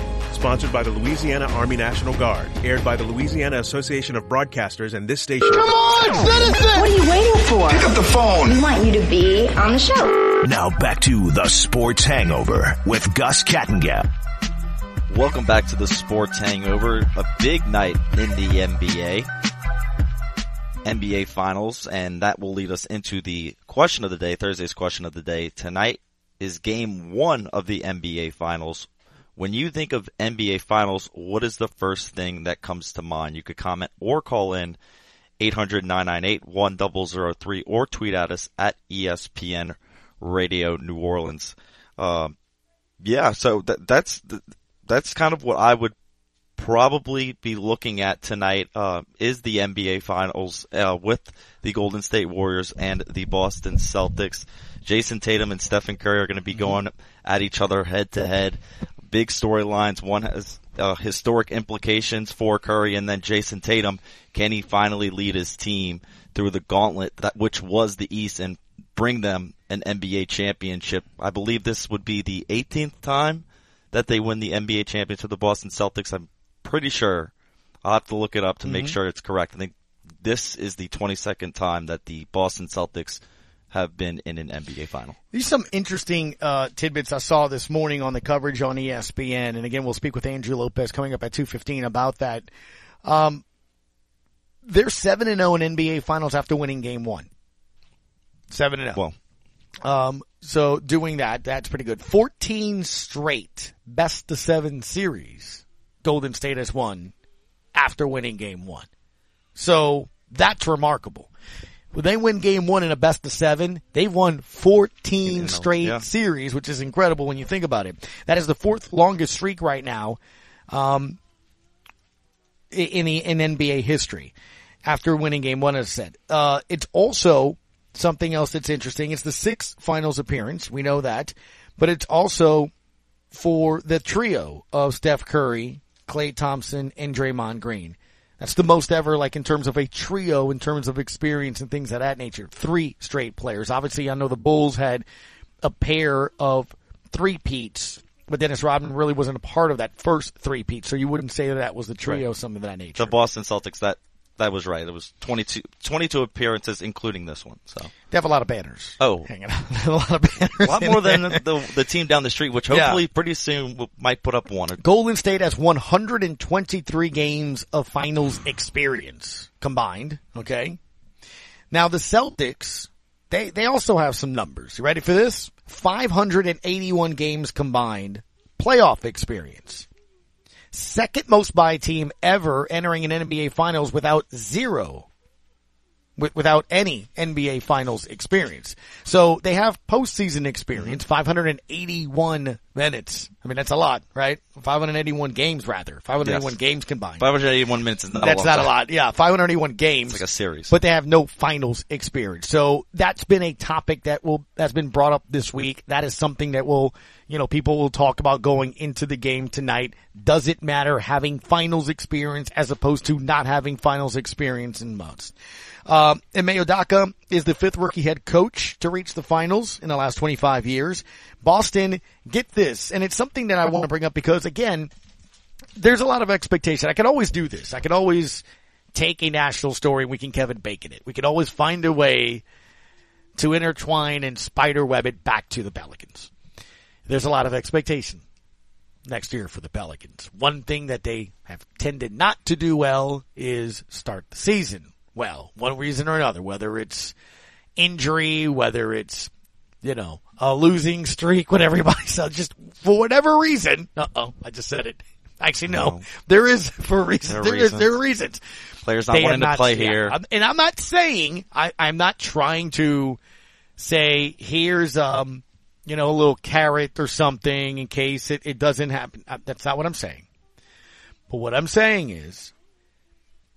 Sponsored by the Louisiana Army National Guard. Aired by the Louisiana Association of Broadcasters and this station. Come on, citizen! What are you waiting for? Pick up the phone. We want you to be on the show. Now back to the Sports Hangover with Gus Kattengell. Welcome back to the Sports Hangover. A big night in the NBA. NBA Finals, and that will lead us into the question of the day, Thursday's question of the day. Tonight is game one of the NBA Finals. When you think of NBA Finals, what is the first thing that comes to mind? You could comment or call in 800-998-1003 or tweet at us at ESPN Radio New Orleans. Um, yeah, so that, that's, that's kind of what I would probably be looking at tonight, uh, is the NBA Finals, uh, with the Golden State Warriors and the Boston Celtics. Jayson Tatum and Stephen Curry are going to be going at each other head to head. Big storylines. One has uh, historic implications for Curry, and then Jayson Tatum. Can he finally lead his team through the gauntlet that which was the East and bring them an NBA championship? I believe this would be the 18th time that they win the NBA championship. The Boston Celtics. I'm pretty sure. I'll have to look it up to make Mhm. sure it's correct. I think this is the 22nd time that the Boston Celtics have been in an NBA final. These are some interesting uh, tidbits I saw this morning on the coverage on ESPN, and again, we'll speak with Andrew Lopez coming up at two fifteen about that. Um, they're seven and zero in NBA Finals after winning Game One. Seven and zero. Um, so doing that, that's pretty good. Fourteen straight best of seven series. Golden State has won after winning Game One. So that's remarkable. When they win game one in a best of seven, they've won 14 straight yeah. series, which is incredible when you think about it. That is the fourth longest streak right now, um, in the, in NBA history after winning game one, as I said. Uh, it's also something else that's interesting. It's the sixth finals appearance. We know that, but it's also for the trio of Steph Curry, Klay Thompson, and Draymond Green. That's the most ever, like in terms of a trio, in terms of experience and things of that nature. Three straight players. Obviously, I know the Bulls had a pair of three peats, but Dennis Rodman really wasn't a part of that first three peat, so you wouldn't say that, that was the trio, Right. something of that nature. The Boston Celtics that that was right. It was 22, 22 appearances, including this one. So They have a lot of banners. Oh, hanging out. a lot of banners. a lot more than there. the, the the team down the street, which Yeah. hopefully pretty soon might put up one. Golden State has 123 games of finals experience combined. Okay. Now the Celtics, they, they also have some numbers. You ready for this? 581 games combined playoff experience. Second most by team ever entering an NBA finals without zero without any NBA finals experience. So they have postseason experience, mm-hmm. 581 minutes. I mean, that's a lot, right? 581 games rather. 581 Yes. games combined. 581 minutes is not That's a not time. a lot. Yeah, 581 games. It's like a series. But they have no finals experience. So that's been a topic that will, that's been brought up this week. That is something that will, you know, people will talk about going into the game tonight. Does it matter having finals experience as opposed to not having finals experience in months? Um, and Daka is the fifth rookie head coach to reach the finals in the last 25 years. Boston, get this, and it's something that I want to bring up because again, there's a lot of expectation. I can always do this. I can always take a national story and we can Kevin Bacon it. We can always find a way to intertwine and spider web it back to the Pelicans. There's a lot of expectation next year for the Pelicans. One thing that they have tended not to do well is start the season well, one reason or another, whether it's injury, whether it's, you know, a losing streak, when everybody says, just for whatever reason. Uh oh, I just said it. Actually, no, No. there is for reasons. There There is, reasons. there are reasons. Players not They wanting have to play yeah, here. I'm- and I'm not saying I, I'm not trying to say here's um you know a little carrot or something in case it, it doesn't happen. Uh, That's not what I'm saying. But what I'm saying is,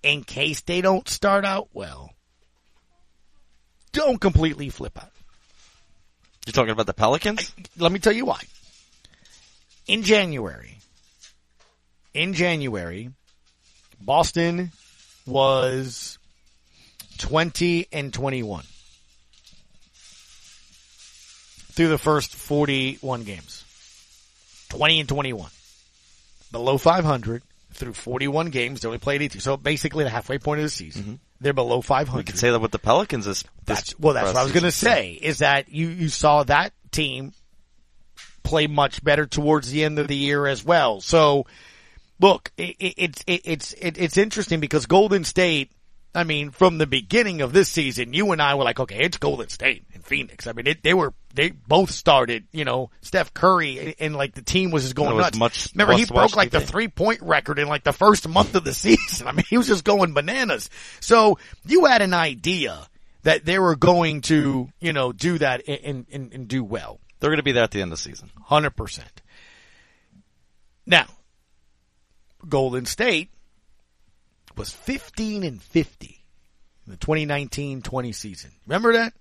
in case they don't start out well, don't completely flip out. You're talking about the Pelicans? Let me tell you why. In January, in January, Boston was 20 and 21 through the first 41 games. 20 and 21. Below 500 through 41 games. They only played 18. So basically the halfway point of the season. Mm-hmm. They're below 500. We could say that with the Pelicans is That's, well, that's what I was going to say is that you, you saw that team play much better towards the end of the year as well. So look, it, it, it's, it, it's, it, it's interesting because Golden State, I mean, from the beginning of this season, you and I were like, okay, it's Golden State and Phoenix. I mean, it, they were, they both started, you know, Steph Curry and, and like the team was just going was nuts. much Remember, he broke like the three point record in like the first month of the season. I mean, he was just going bananas. So you had an idea that they were going to, you know, do that and, and, and do well. They're going to be there at the end of the season. Hundred percent. Now, Golden State was 15 and 50 in the 2019-20 season. Remember that?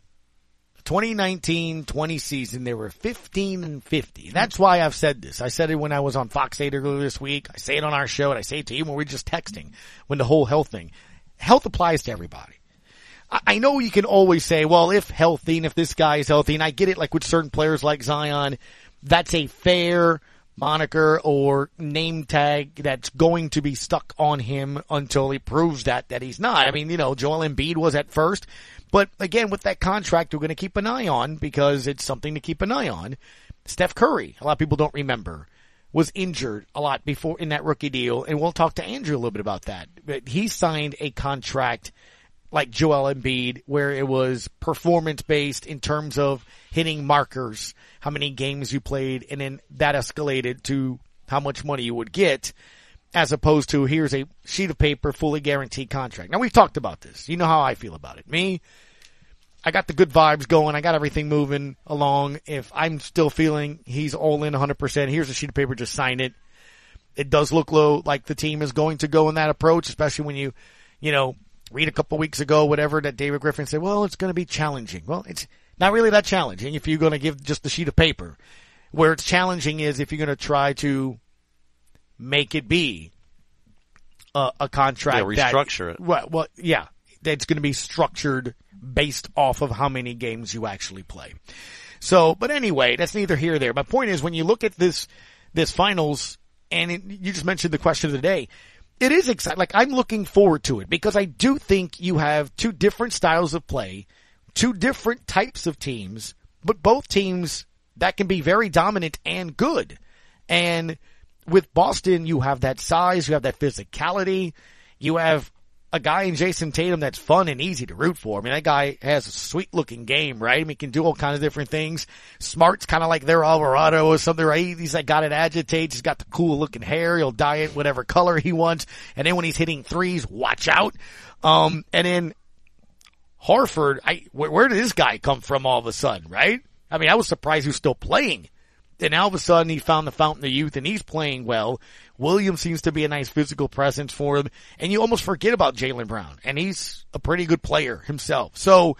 2019-20 season, they were 15 and 50. That's why I've said this. I said it when I was on Fox 8 earlier this week. I say it on our show and I say it to you when we're just texting when the whole health thing. Health applies to everybody. I know you can always say, well, if healthy and if this guy is healthy, and I get it like with certain players like Zion, that's a fair moniker or name tag that's going to be stuck on him until he proves that, that he's not. I mean, you know, Joel Embiid was at first, but again, with that contract, we're going to keep an eye on because it's something to keep an eye on. Steph Curry, a lot of people don't remember, was injured a lot before in that rookie deal, and we'll talk to Andrew a little bit about that. But he signed a contract like Joel Embiid, where it was performance based in terms of hitting markers, how many games you played, and then that escalated to how much money you would get, as opposed to here's a sheet of paper, fully guaranteed contract. Now we've talked about this. You know how I feel about it. Me, I got the good vibes going. I got everything moving along. If I'm still feeling he's all in 100%, here's a sheet of paper, just sign it. It does look low, like the team is going to go in that approach, especially when you, you know, read a couple weeks ago, whatever, that David Griffin said, well, it's going to be challenging. Well, it's not really that challenging if you're going to give just the sheet of paper. Where it's challenging is if you're going to try to make it be a, a contract. Yeah, that- restructure it. Well, well, yeah, that's going to be structured based off of how many games you actually play. So, but anyway, that's neither here nor there. My point is when you look at this, this finals, and it, you just mentioned the question of the day, it is exciting. Like I'm looking forward to it because I do think you have two different styles of play, two different types of teams, but both teams that can be very dominant and good. And with Boston, you have that size, you have that physicality, you have a guy in Jayson Tatum that's fun and easy to root for. I mean, that guy has a sweet looking game, right? I mean, he can do all kinds of different things. Smart's kind of like their Alvarado or something, right? He's that got it agitates. He's got the cool looking hair. He'll dye it whatever color he wants. And then when he's hitting threes, watch out. Um, and then Horford, I, where, where did this guy come from all of a sudden, right? I mean, I was surprised he was still playing. Then all of a sudden he found the fountain of youth and he's playing well. Williams seems to be a nice physical presence for him. And you almost forget about Jaylen Brown. And he's a pretty good player himself. So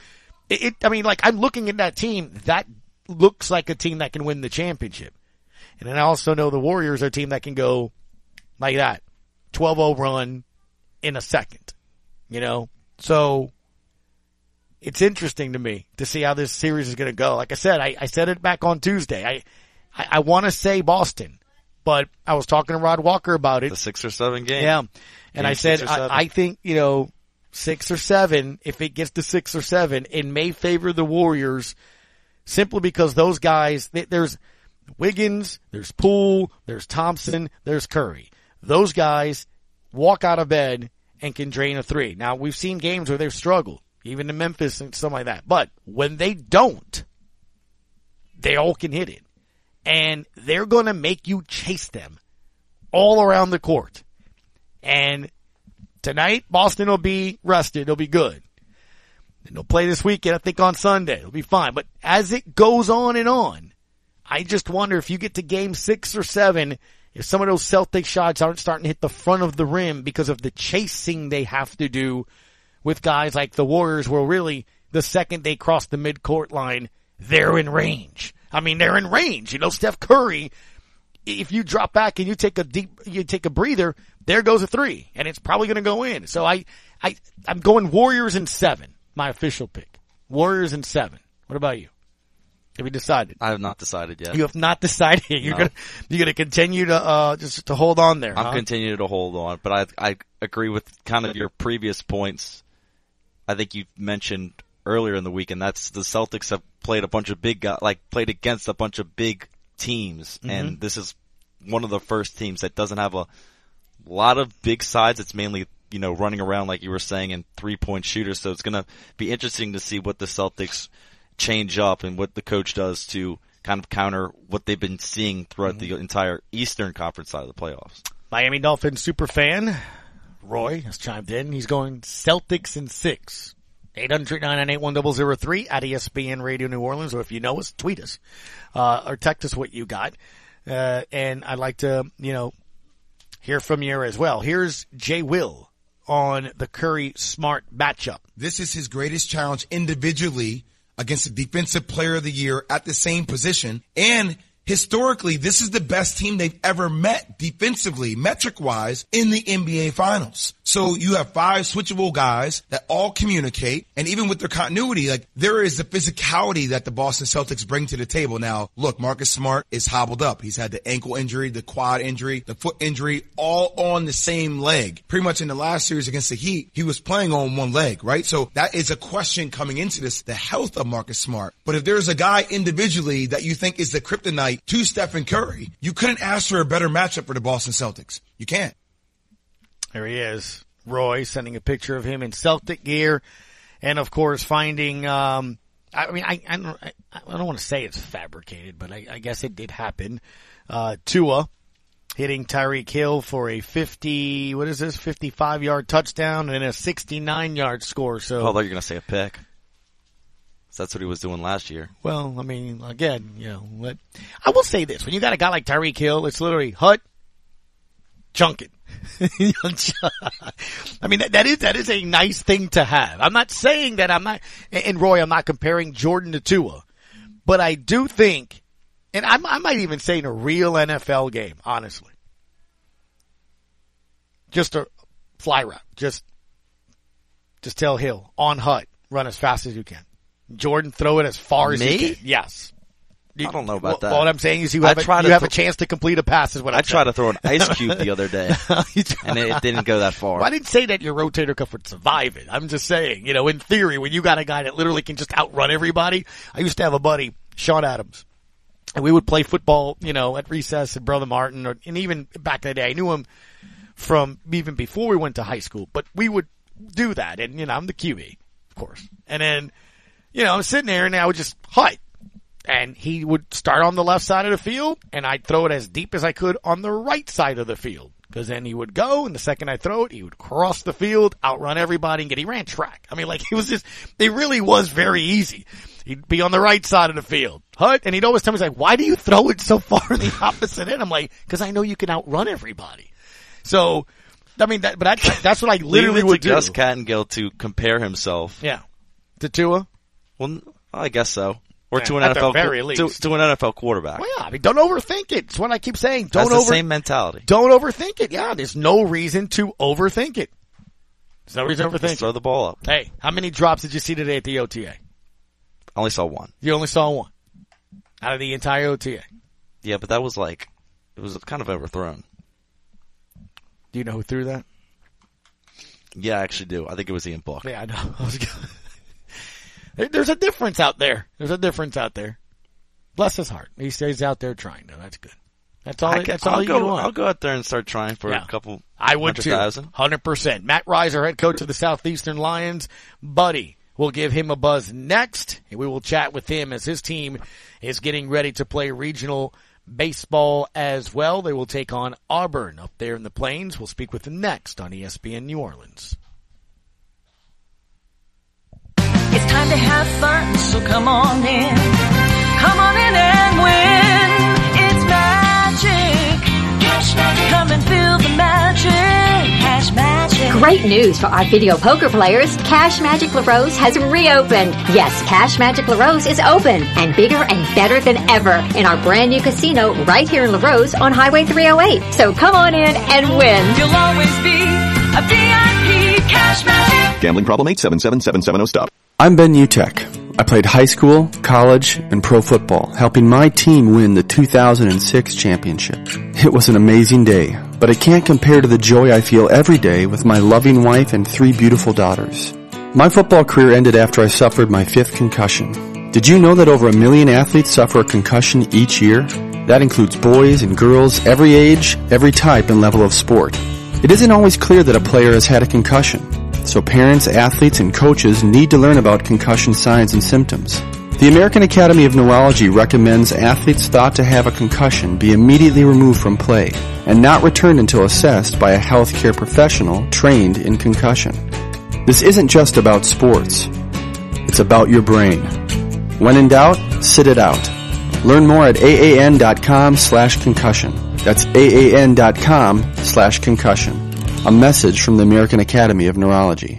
it, it, I mean, like I'm looking at that team. That looks like a team that can win the championship. And then I also know the Warriors are a team that can go like that. 12-0 run in a second. You know? So it's interesting to me to see how this series is going to go. Like I said, I, I said it back on Tuesday. I, I, I want to say Boston, but I was talking to Rod Walker about it. The six or seven game. Yeah. And Game I said, six or seven. I, I think, you know, six or seven, if it gets to six or seven, it may favor the Warriors simply because those guys, th- there's Wiggins, there's Poole, there's Thompson, there's Curry. Those guys walk out of bed and can drain a three. Now we've seen games where they've struggled, even in Memphis and something like that. But when they don't, they all can hit it. And they're going to make you chase them all around the court. And tonight, Boston will be rested. It'll be good. And they'll play this weekend, I think on Sunday. It'll be fine. But as it goes on and on, I just wonder if you get to game six or seven, if some of those Celtic shots aren't starting to hit the front of the rim because of the chasing they have to do with guys like the Warriors where really the second they cross the midcourt line, they're in range. I mean, they're in range. You know, Steph Curry, if you drop back and you take a deep, you take a breather, there goes a three and it's probably going to go in. So I, I, I'm going Warriors in seven, my official pick. Warriors in seven. What about you? Have you decided? I have not decided yet. You have not decided. You're No. gonna you're gonna continue to uh just to hold on there. I'm huh? continuing to hold on, but I I agree with kind of your previous points. I think you mentioned earlier in the week, and that's the Celtics have played a bunch of big guys, like played against a bunch of big teams, and Mhm. this is one of the first teams that doesn't have a lot of big sides. It's mainly you know running around like you were saying and three point shooters. So it's gonna be interesting to see what the Celtics change up and what the coach does to kind of counter what they've been seeing throughout the entire Eastern Conference side of the playoffs. Miami Dolphins super fan Roy has chimed in. He's going Celtics in six. 800-998-1003 at ESPN Radio New Orleans, or if you know us, tweet us, uh, or text us what you got. Uh, and I'd like to, you know, hear from you as well. Here's Jay Will on the Curry Smart matchup. This is his greatest challenge individually against the defensive player of the year at the same position. And historically, this is the best team they've ever met defensively, metric wise, in the NBA finals. So you have five switchable guys that all communicate. And even with their continuity, like there is the physicality that the Boston Celtics bring to the table. Now, look, Marcus Smart is hobbled up. He's had the ankle injury, the quad injury, the foot injury, all on the same leg. Pretty much in the last series against the Heat, he was playing on one leg, right? So that is a question coming into this, the health of Marcus Smart. But if there's a guy individually that you think is the kryptonite to Stephen Curry, you couldn't ask for a better matchup for the Boston Celtics. You can't. There he is. Roy sending a picture of him in Celtic gear. And of course finding, um, I mean, I, I don't, I, don't want to say it's fabricated, but I, I guess it did happen. Uh, Tua hitting Tyreek Hill for a 50, what is this, 55 yard touchdown and a 69 yard score. So, Oh, I thought you were going to say a pick. So that's what he was doing last year. well, I mean, again, you know, what, I will say this. When you got a guy like Tyreek Hill, it's literally hut, chunk it. I mean, that, that is, that is a nice thing to have. I'm not saying that I'm not, and Roy, I'm not comparing Jordan to Tua, but I do think, and I, I might even say in a real NFL game, honestly, just a fly route, just, just tell Hill on hut, run as fast as you can. Jordan, throw it as far as Me? you can. Yes. I don't know about well, that. Well, what I'm saying is you I have, a, you have thro- a chance to complete a pass is what I I'm tried to throw an ice cube the other day, and it didn't go that far. Well, I didn't say that your rotator cuff would survive it. I'm just saying, you know, in theory, when you got a guy that literally can just outrun everybody. I used to have a buddy, Sean Adams, and we would play football, you know, at recess at Brother Martin, or, and even back in the day, I knew him from even before we went to high school, but we would do that, and you know, I'm the QB, of course, and then, you know, I'm sitting there and I would just hut. And he would start on the left side of the field and I'd throw it as deep as I could on the right side of the field. Cause then he would go and the second I throw it, he would cross the field, outrun everybody and get, he ran track. I mean, like it was just, it really was very easy. He'd be on the right side of the field. Hut, and he'd always tell me, he's like, why do you throw it so far in the opposite end? I'm like, cause I know you can outrun everybody. So, I mean, that, but that, that's what I literally would do. Gus Kattengell to compare himself. Yeah. To Tua? Well, I guess so. Or to an at the NFL, very to, least. to an NFL quarterback. Well, yeah, I mean, don't overthink it. It's what I keep saying. Don't That's the over, same mentality. Don't overthink it. Yeah, there's no reason to overthink it. There's no reason to Just overthink throw it. the ball up. Hey, how many drops did you see today at the OTA? I only saw one. You only saw one out of the entire OTA. Yeah, but that was like, it was kind of overthrown. Do you know who threw that? Yeah, I actually do. I think it was Ian Book. Yeah, I know. I was gonna- There's a difference out there. There's a difference out there. Bless his heart. He stays out there trying. though. that's good. That's all. I can, that's all I'll you go, want. I'll go out there and start trying for Yeah. a couple. I would too. thousand. Hundred percent. Matt Riser, head coach of the Southeastern Lions, buddy. We'll give him a buzz next, and we will chat with him as his team is getting ready to play regional baseball as well. They will take on Auburn up there in the plains. We'll speak with them next on ESPN New Orleans. To have fun, so come on in. Come on in and win. It's magic. Cash magic. Come and feel the magic. Cash magic. Great news for our video poker players. Cash Magic Larose has reopened. Yes, Cash Magic Larose is open and bigger and better than ever in our brand new casino right here in Larose on Highway 308. So come on in and win. You'll always be a VIP. Cash magic. Gambling problem 877-770 stop. I'm Ben Utecht. I played high school, college, and pro football, helping my team win the 2006 championship. It was an amazing day, but it can't compare to the joy I feel every day with my loving wife and three beautiful daughters. My football career ended after I suffered my fifth concussion. Did you know that over a million athletes suffer a concussion each year? That includes boys and girls, every age, every type and level of sport. It isn't always clear that a player has had a concussion. So parents, athletes, and coaches need to learn about concussion signs and symptoms. The American Academy of Neurology recommends athletes thought to have a concussion be immediately removed from play and not returned until assessed by a healthcare professional trained in concussion. This isn't just about sports. It's about your brain. When in doubt, sit it out. Learn more at aan.com slash concussion. That's aan.com slash concussion. A message from the American Academy of Neurology.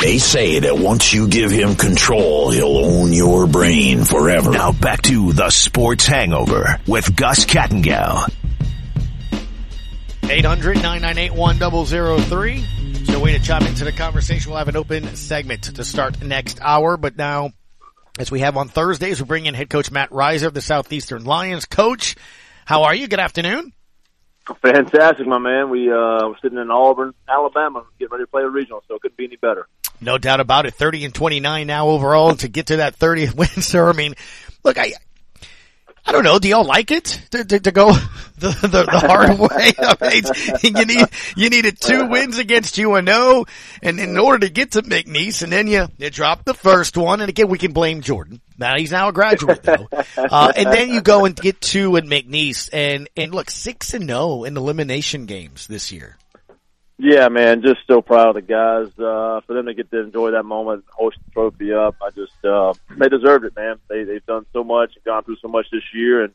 They say that once you give him control, he'll own your brain forever. Now back to the Sports Hangover with Gus Kattengell. 800-998-1003. So way to chop into the conversation. We'll have an open segment to start next hour, but now, as we have on Thursdays, we bring in head coach Matt Riser of the Southeastern Lions. Coach, how are you? Good afternoon. Fantastic, my man. We uh, were sitting in Auburn, Alabama, getting ready to play a regional, so it couldn't be any better. No doubt about it. 30 and 29 now overall to get to that 30th win, sir. I mean, look, I, I don't know. Do y'all like it to, to, to go the, the, the hard way? I mean, you need, you needed two wins against UNO and in order to get to McNeese and then you, you drop the first one. And again, we can blame Jordan. Now he's now a graduate though. Uh, and then you go and get two at McNeese and, and look, six and no in elimination games this year. Yeah, man, just so proud of the guys. Uh, for them to get to enjoy that moment, hoist the trophy up, I just, uh, they deserved it, man. They, they've done so much and gone through so much this year and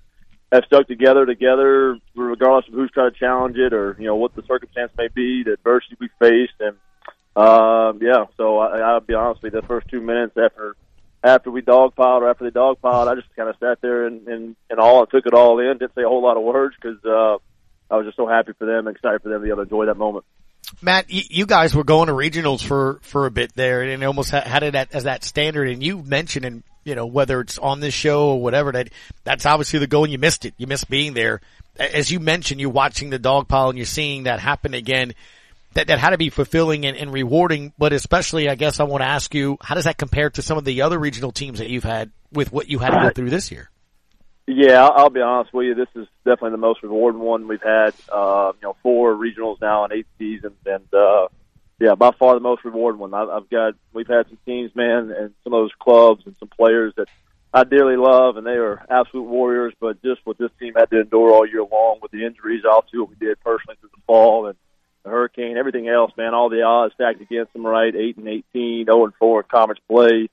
have stuck together together, regardless of who's trying to challenge it or, you know, what the circumstance may be, the adversity we faced. And, um, yeah, so I, I'll be honest with you, the first two minutes after, after we dogpiled or after they dogpiled, I just kind of sat there and, and, and all and took it all in. Didn't say a whole lot of words because, uh, I was just so happy for them excited for them to be able to enjoy that moment. Matt, you, guys were going to regionals for, for a bit there and almost had it as that standard. And you mentioned, and you know, whether it's on this show or whatever, that that's obviously the goal and you missed it. You missed being there. As you mentioned, you're watching the dog pile and you're seeing that happen again. That, that had to be fulfilling and, and rewarding, but especially, I guess I want to ask you, how does that compare to some of the other regional teams that you've had with what you had to go through this year? Yeah, I'll, I'll be honest with you. This is definitely the most rewarding one we've had. Uh, you know, four regionals now in eight seasons, and uh, yeah, by far the most rewarding one. I've, got we've had some teams, man, and some of those clubs and some players that I dearly love, and they are absolute warriors. But just what this team had to endure all year long with the injuries, also what we did personally through the fall and the hurricane, everything else, man, all the odds stacked against them, right? Eight and eighteen, zero and four in conference play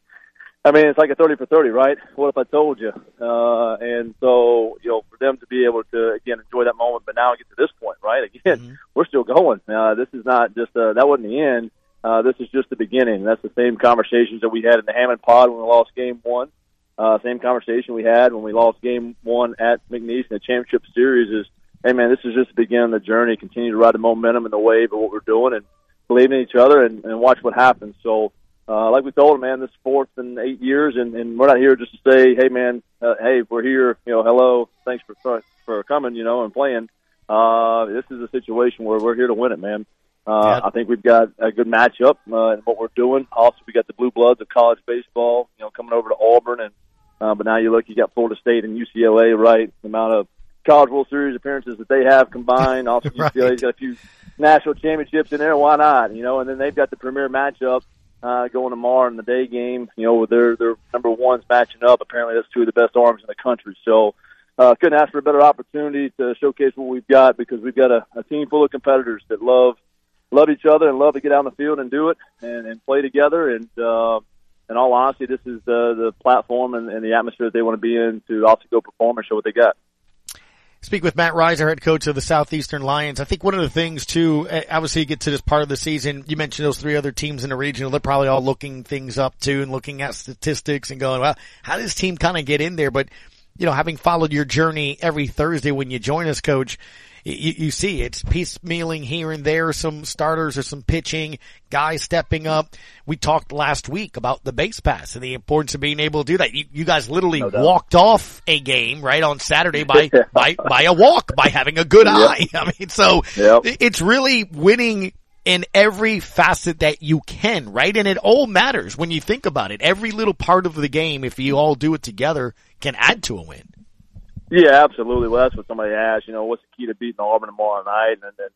I mean, it's like a 30 for 30, right? What if I told you? Uh, and so, you know, for them to be able to, again, enjoy that moment, but now get to this point, right? Again, mm-hmm. we're still going. Uh, this is not just, uh, that wasn't the end. Uh, this is just the beginning. That's the same conversations that we had in the Hammond pod when we lost game one. Uh, same conversation we had when we lost game one at McNeese in the championship series is, hey man, this is just the beginning of the journey. Continue to ride the momentum and the wave of what we're doing and believe in each other and, and watch what happens. So, uh, like we told him, man, this is fourth in eight years, and, and we're not here just to say, hey, man, uh, hey, we're here, you know, hello, thanks for for coming, you know, and playing. Uh, this is a situation where we're here to win it, man. Uh, yeah. I think we've got a good matchup uh, in what we're doing. Also, we got the blue bloods of college baseball, you know, coming over to Auburn, and uh, but now you look, you got Florida State and UCLA, right? The amount of College World Series appearances that they have combined. Also, right. UCLA's got a few national championships in there. Why not? You know, and then they've got the premier matchup uh, going tomorrow in the day game. You know, they're they're number ones matching up. Apparently, that's two of the best arms in the country. So, uh, couldn't ask for a better opportunity to showcase what we've got because we've got a, a team full of competitors that love love each other and love to get out in the field and do it and, and play together. And uh, in all honesty, this is the the platform and, and the atmosphere that they want to be in to also go perform and show what they got. Speak with Matt Riser, head coach of the Southeastern Lions. I think one of the things too, eh, obviously you get to this part of the season, you mentioned those three other teams in the regional, they're probably all looking things up too and looking at statistics and going, well, how does this team kind of get in there? But, you know, having followed your journey every Thursday when you join us, coach, you, you see it's piecemealing here and there, some starters or some pitching, guys stepping up. We talked last week about the base pass and the importance of being able to do that. You, you guys literally no walked off a game right on Saturday by by by a walk by having a good yep. eye. I mean, so yep. it's really winning in every facet that you can, right? And it all matters when you think about it. Every little part of the game, if you all do it together, can add to a win. Yeah, absolutely. Well, that's what somebody asked. You know, what's the key to beating Auburn tomorrow night? And then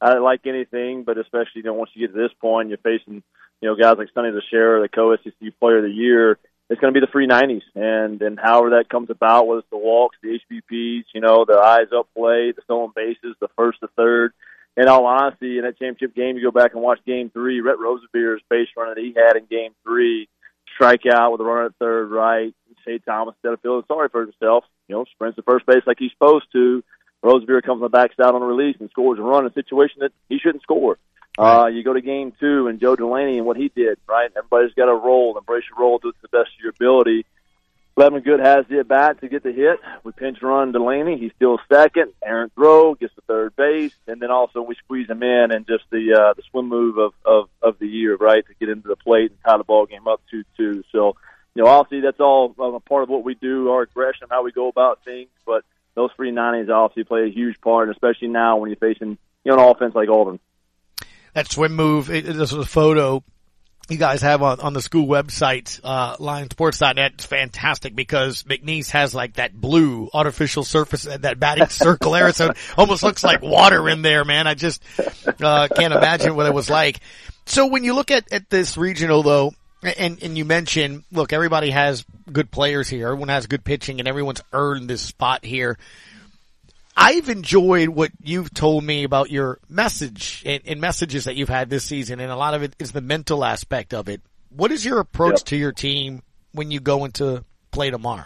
I like anything, but especially you know once you get to this point, you're facing you know guys like Sonny DiChiara, the co-SEC Player of the Year. It's going to be the free nineties, and and however that comes about, whether it's the walks, the HBPs, you know, the eyes up play, the stolen bases, the first to third. In all honesty, in that championship game, you go back and watch Game Three. Rhett Rosevere's base run that he had in Game Three, strike out with a runner at third, right. Shade Thomas, instead of feeling sorry for himself, you know, sprints to first base like he's supposed to. Rosevere comes on the backside on a release and scores a run in a situation that he shouldn't score. Uh, you go to game two and Joe Delaney and what he did, right? Everybody's got to roll, embrace your role, do it to the best of your ability. Levin Good has the at bat to get the hit. We pinch run Delaney. He's still second. Aaron throw gets to third base, and then also we squeeze him in and just the uh, the swim move of, of of the year, right, to get into the plate and tie the ball game up two two. So you know, obviously that's all a part of what we do, our aggression, how we go about things. But those free nineties obviously play a huge part, especially now when you're facing you know an offense like Auburn. That swim move. It, this is a photo you guys have on, on the school website, uh, lionsports.net. It's fantastic because McNeese has like that blue artificial surface, that batting circle there. So it almost looks like water in there, man. I just, uh, can't imagine what it was like. So when you look at, at this regional though, and and you mentioned, look, everybody has good players here. Everyone has good pitching, and everyone's earned this spot here. I've enjoyed what you've told me about your message and, and, messages that you've had this season, and a lot of it is the mental aspect of it. What is your approach yep. to your team when you go into play tomorrow?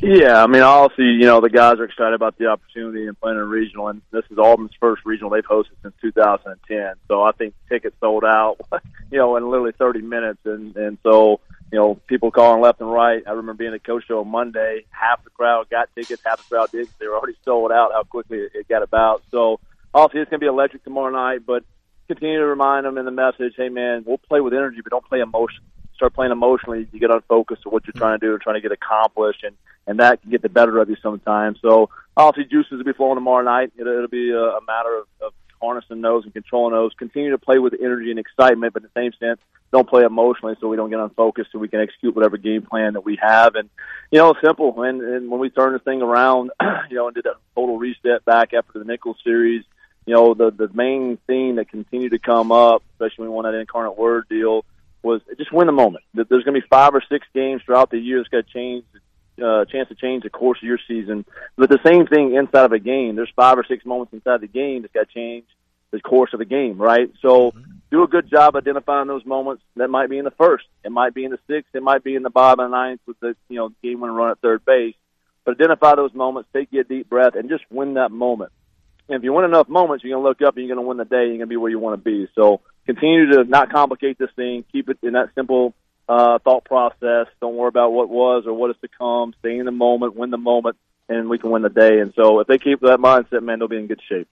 Yeah, I mean, obviously, you know, the guys are excited about the opportunity and playing in a regional, and this is Auburn's first regional they've hosted since 2010. So I think tickets sold out, you know, in literally 30 minutes, and and so you know, people calling left and right. I remember being at Coach Show on Monday, half the crowd got tickets, half the crowd didn't. They were already sold out. How quickly it got about. So obviously, it's going to be electric tomorrow night, but continue to remind them in the message, hey man, we'll play with energy, but don't play emotion start playing emotionally, you get unfocused of what you're mm-hmm. trying to do and trying to get accomplished, and and that can get the better of you sometimes. So obviously, juices will be flowing tomorrow night. It'll, it'll be a, a matter of, of harnessing those and controlling those. Continue to play with energy and excitement, but in the same sense, don't play emotionally so we don't get unfocused so we can execute whatever game plan that we have. And, you know, simple. And, and when we turn this thing around, you know, and did that total reset back after the Nicholls series, you know, the, the main theme that continued to come up, especially when we won that incarnate word deal, was just win the moment. There's going to be five or six games throughout the year that's got to change uh, chance to change the course of your season. But the same thing inside of a game. There's five or six moments inside the game that's got to change the course of the game, right? So do a good job identifying those moments. That might be in the first, it might be in the sixth, it might be in the bottom of the ninth with the you know game winning run at third base. But identify those moments, take a deep breath, and just win that moment. And if you win enough moments, you're going to look up and you're going to win the day. You're going to be where you want to be. So continue to not complicate this thing. Keep it in that simple uh, thought process. Don't worry about what was or what is to come. Stay in the moment, win the moment, and we can win the day. And so if they keep that mindset, man, they'll be in good shape.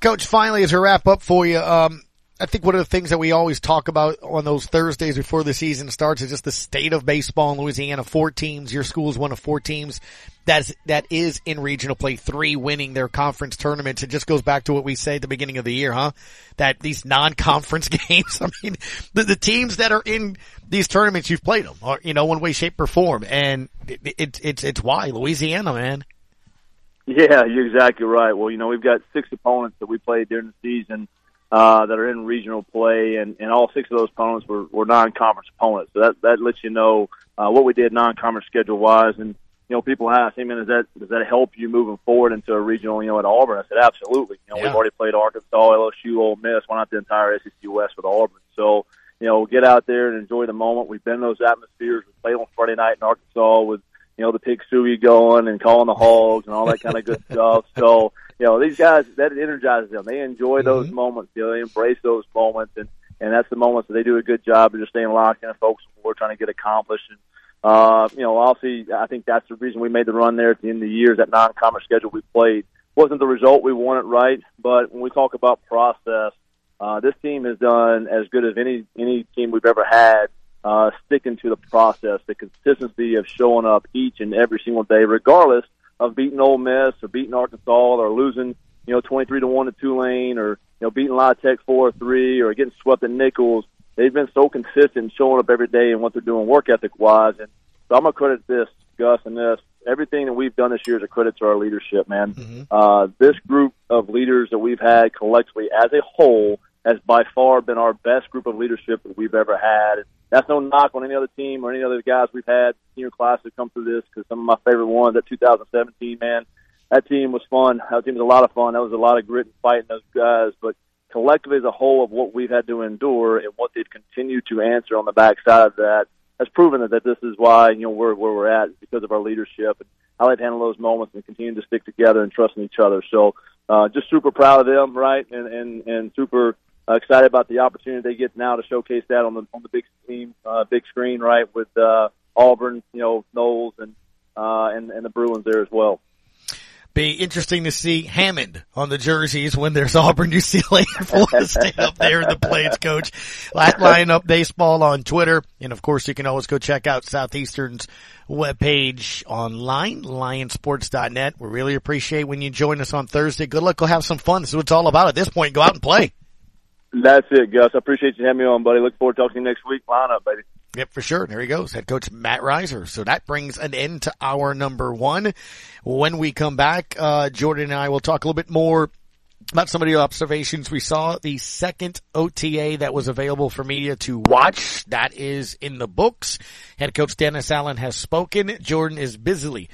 Coach, finally, as a wrap up for you, um, I think one of the things that we always talk about on those Thursdays before the season starts is just the state of baseball in Louisiana. Four teams, your school is one of four teams that's, that is in regional play, three winning their conference tournaments. It just goes back to what we say at the beginning of the year, huh? That these non-conference games, I mean, the, the teams that are in these tournaments, you've played them, or, you know, one way, shape, or form. And it, it, it's, it's why Louisiana, man. Yeah, you're exactly right. Well, you know, we've got six opponents that we played during the season uh, that are in regional play, and, and all six of those opponents were, were non-conference opponents. So that that lets you know uh, what we did non-conference schedule wise. And you know, people ask, "I mean, does that does that help you moving forward into a regional? You know, at Auburn?" I said, "Absolutely. You know, yeah. we've already played Arkansas, LSU, Ole Miss, why not the entire SEC West with Auburn? So." You know, get out there and enjoy the moment. We've been in those atmospheres. We played on Friday night in Arkansas with you know, the pig suey going and calling the hogs and all that kind of good stuff. So, you know, these guys, that energizes them. They enjoy those mm-hmm. moments. You know, they embrace those moments. And, and that's the moments that they do a good job of just staying locked in and focused on what we're trying to get accomplished. And, uh, you know, obviously, I think that's the reason we made the run there at the end of the year is that non-conference schedule we played. Wasn't the result we wanted right, but when we talk about process, uh, this team has done as good as any, any team we've ever had uh, sticking to the process, the consistency of showing up each and every single day, regardless of beating Ole Miss or beating Arkansas or losing, you know, 23 to 1 to Tulane or, you know, beating La Tech 4 or 3 or getting swept at Nicholls. They've been so consistent showing up every day and what they're doing work ethic wise. And so I'm going to credit this, Gus, and this. Everything that we've done this year is a credit to our leadership, man. Mm-hmm. Uh, this group of leaders that we've had collectively as a whole has by far been our best group of leadership that we've ever had. That's no knock on any other team or any other guys we've had senior class that come through this because some of my favorite ones that 2017 man. That team was fun. That team was a lot of fun. That was a lot of grit and fighting those guys. But collectively as a whole of what we've had to endure and what they've continued to answer on the backside of that has proven that, that this is why you know we're where we're at because of our leadership. And how they've those moments and continue to stick together and trust in each other. So uh, just super proud of them right? And and and super uh, excited about the opportunity they get now to showcase that on the on the big screen, uh, big screen, right, with uh, Auburn, you know, Noles and uh, and and the Bruins there as well. Be interesting to see Hammond on the jerseys when there's Auburn, UCLA, and Florida State up there in the plains, coach. Lion up baseball on Twitter. And of course, you can always go check out Southeastern's webpage online, lionsports.net. We really appreciate when you join us on Thursday. Good luck. Go have some fun. This is what it's all about at this point. Go out and play. That's it, Gus. I appreciate you having me on, buddy. Look forward to talking to you next week. Lion up, baby. Yep, for sure. There he goes. Head coach Matt Riser. So that brings an end to our number one. When we come back, uh, Jordan and I will talk a little bit more about some of the observations we saw. The second OTA that was available for media to watch. That is in the books. Head coach Dennis Allen has spoken. Jordan is busily.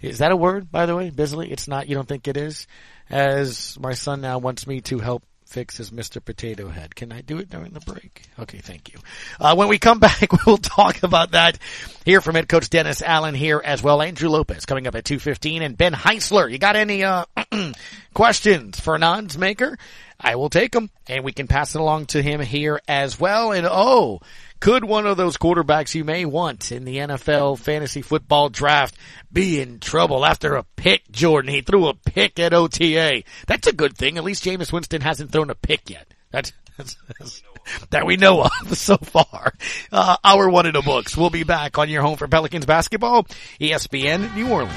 Is that a word, by the way? Busily? It's not. You don't think it is? As my son now wants me to help fix his Mr. Potato Head. Can I do it during the break? Okay, thank you. Uh, when we come back, we'll talk about that. Hear from head coach Dennis Allen here as well. Andrew Lopez coming up at 2.15 and Ben Heisler. You got any, uh, questions for Nons Maker? I will take them and we can pass it along to him here as well. And oh, could one of those quarterbacks you may want in the NFL fantasy football draft be in trouble after a pick, Jordan? He threw a pick at OTA. That's a good thing. At least Jameis Winston hasn't thrown a pick yet. That, that's, that's, that we know of so far. Uh, one in the books. We'll be back on your home for Pelicans basketball, ESPN New Orleans.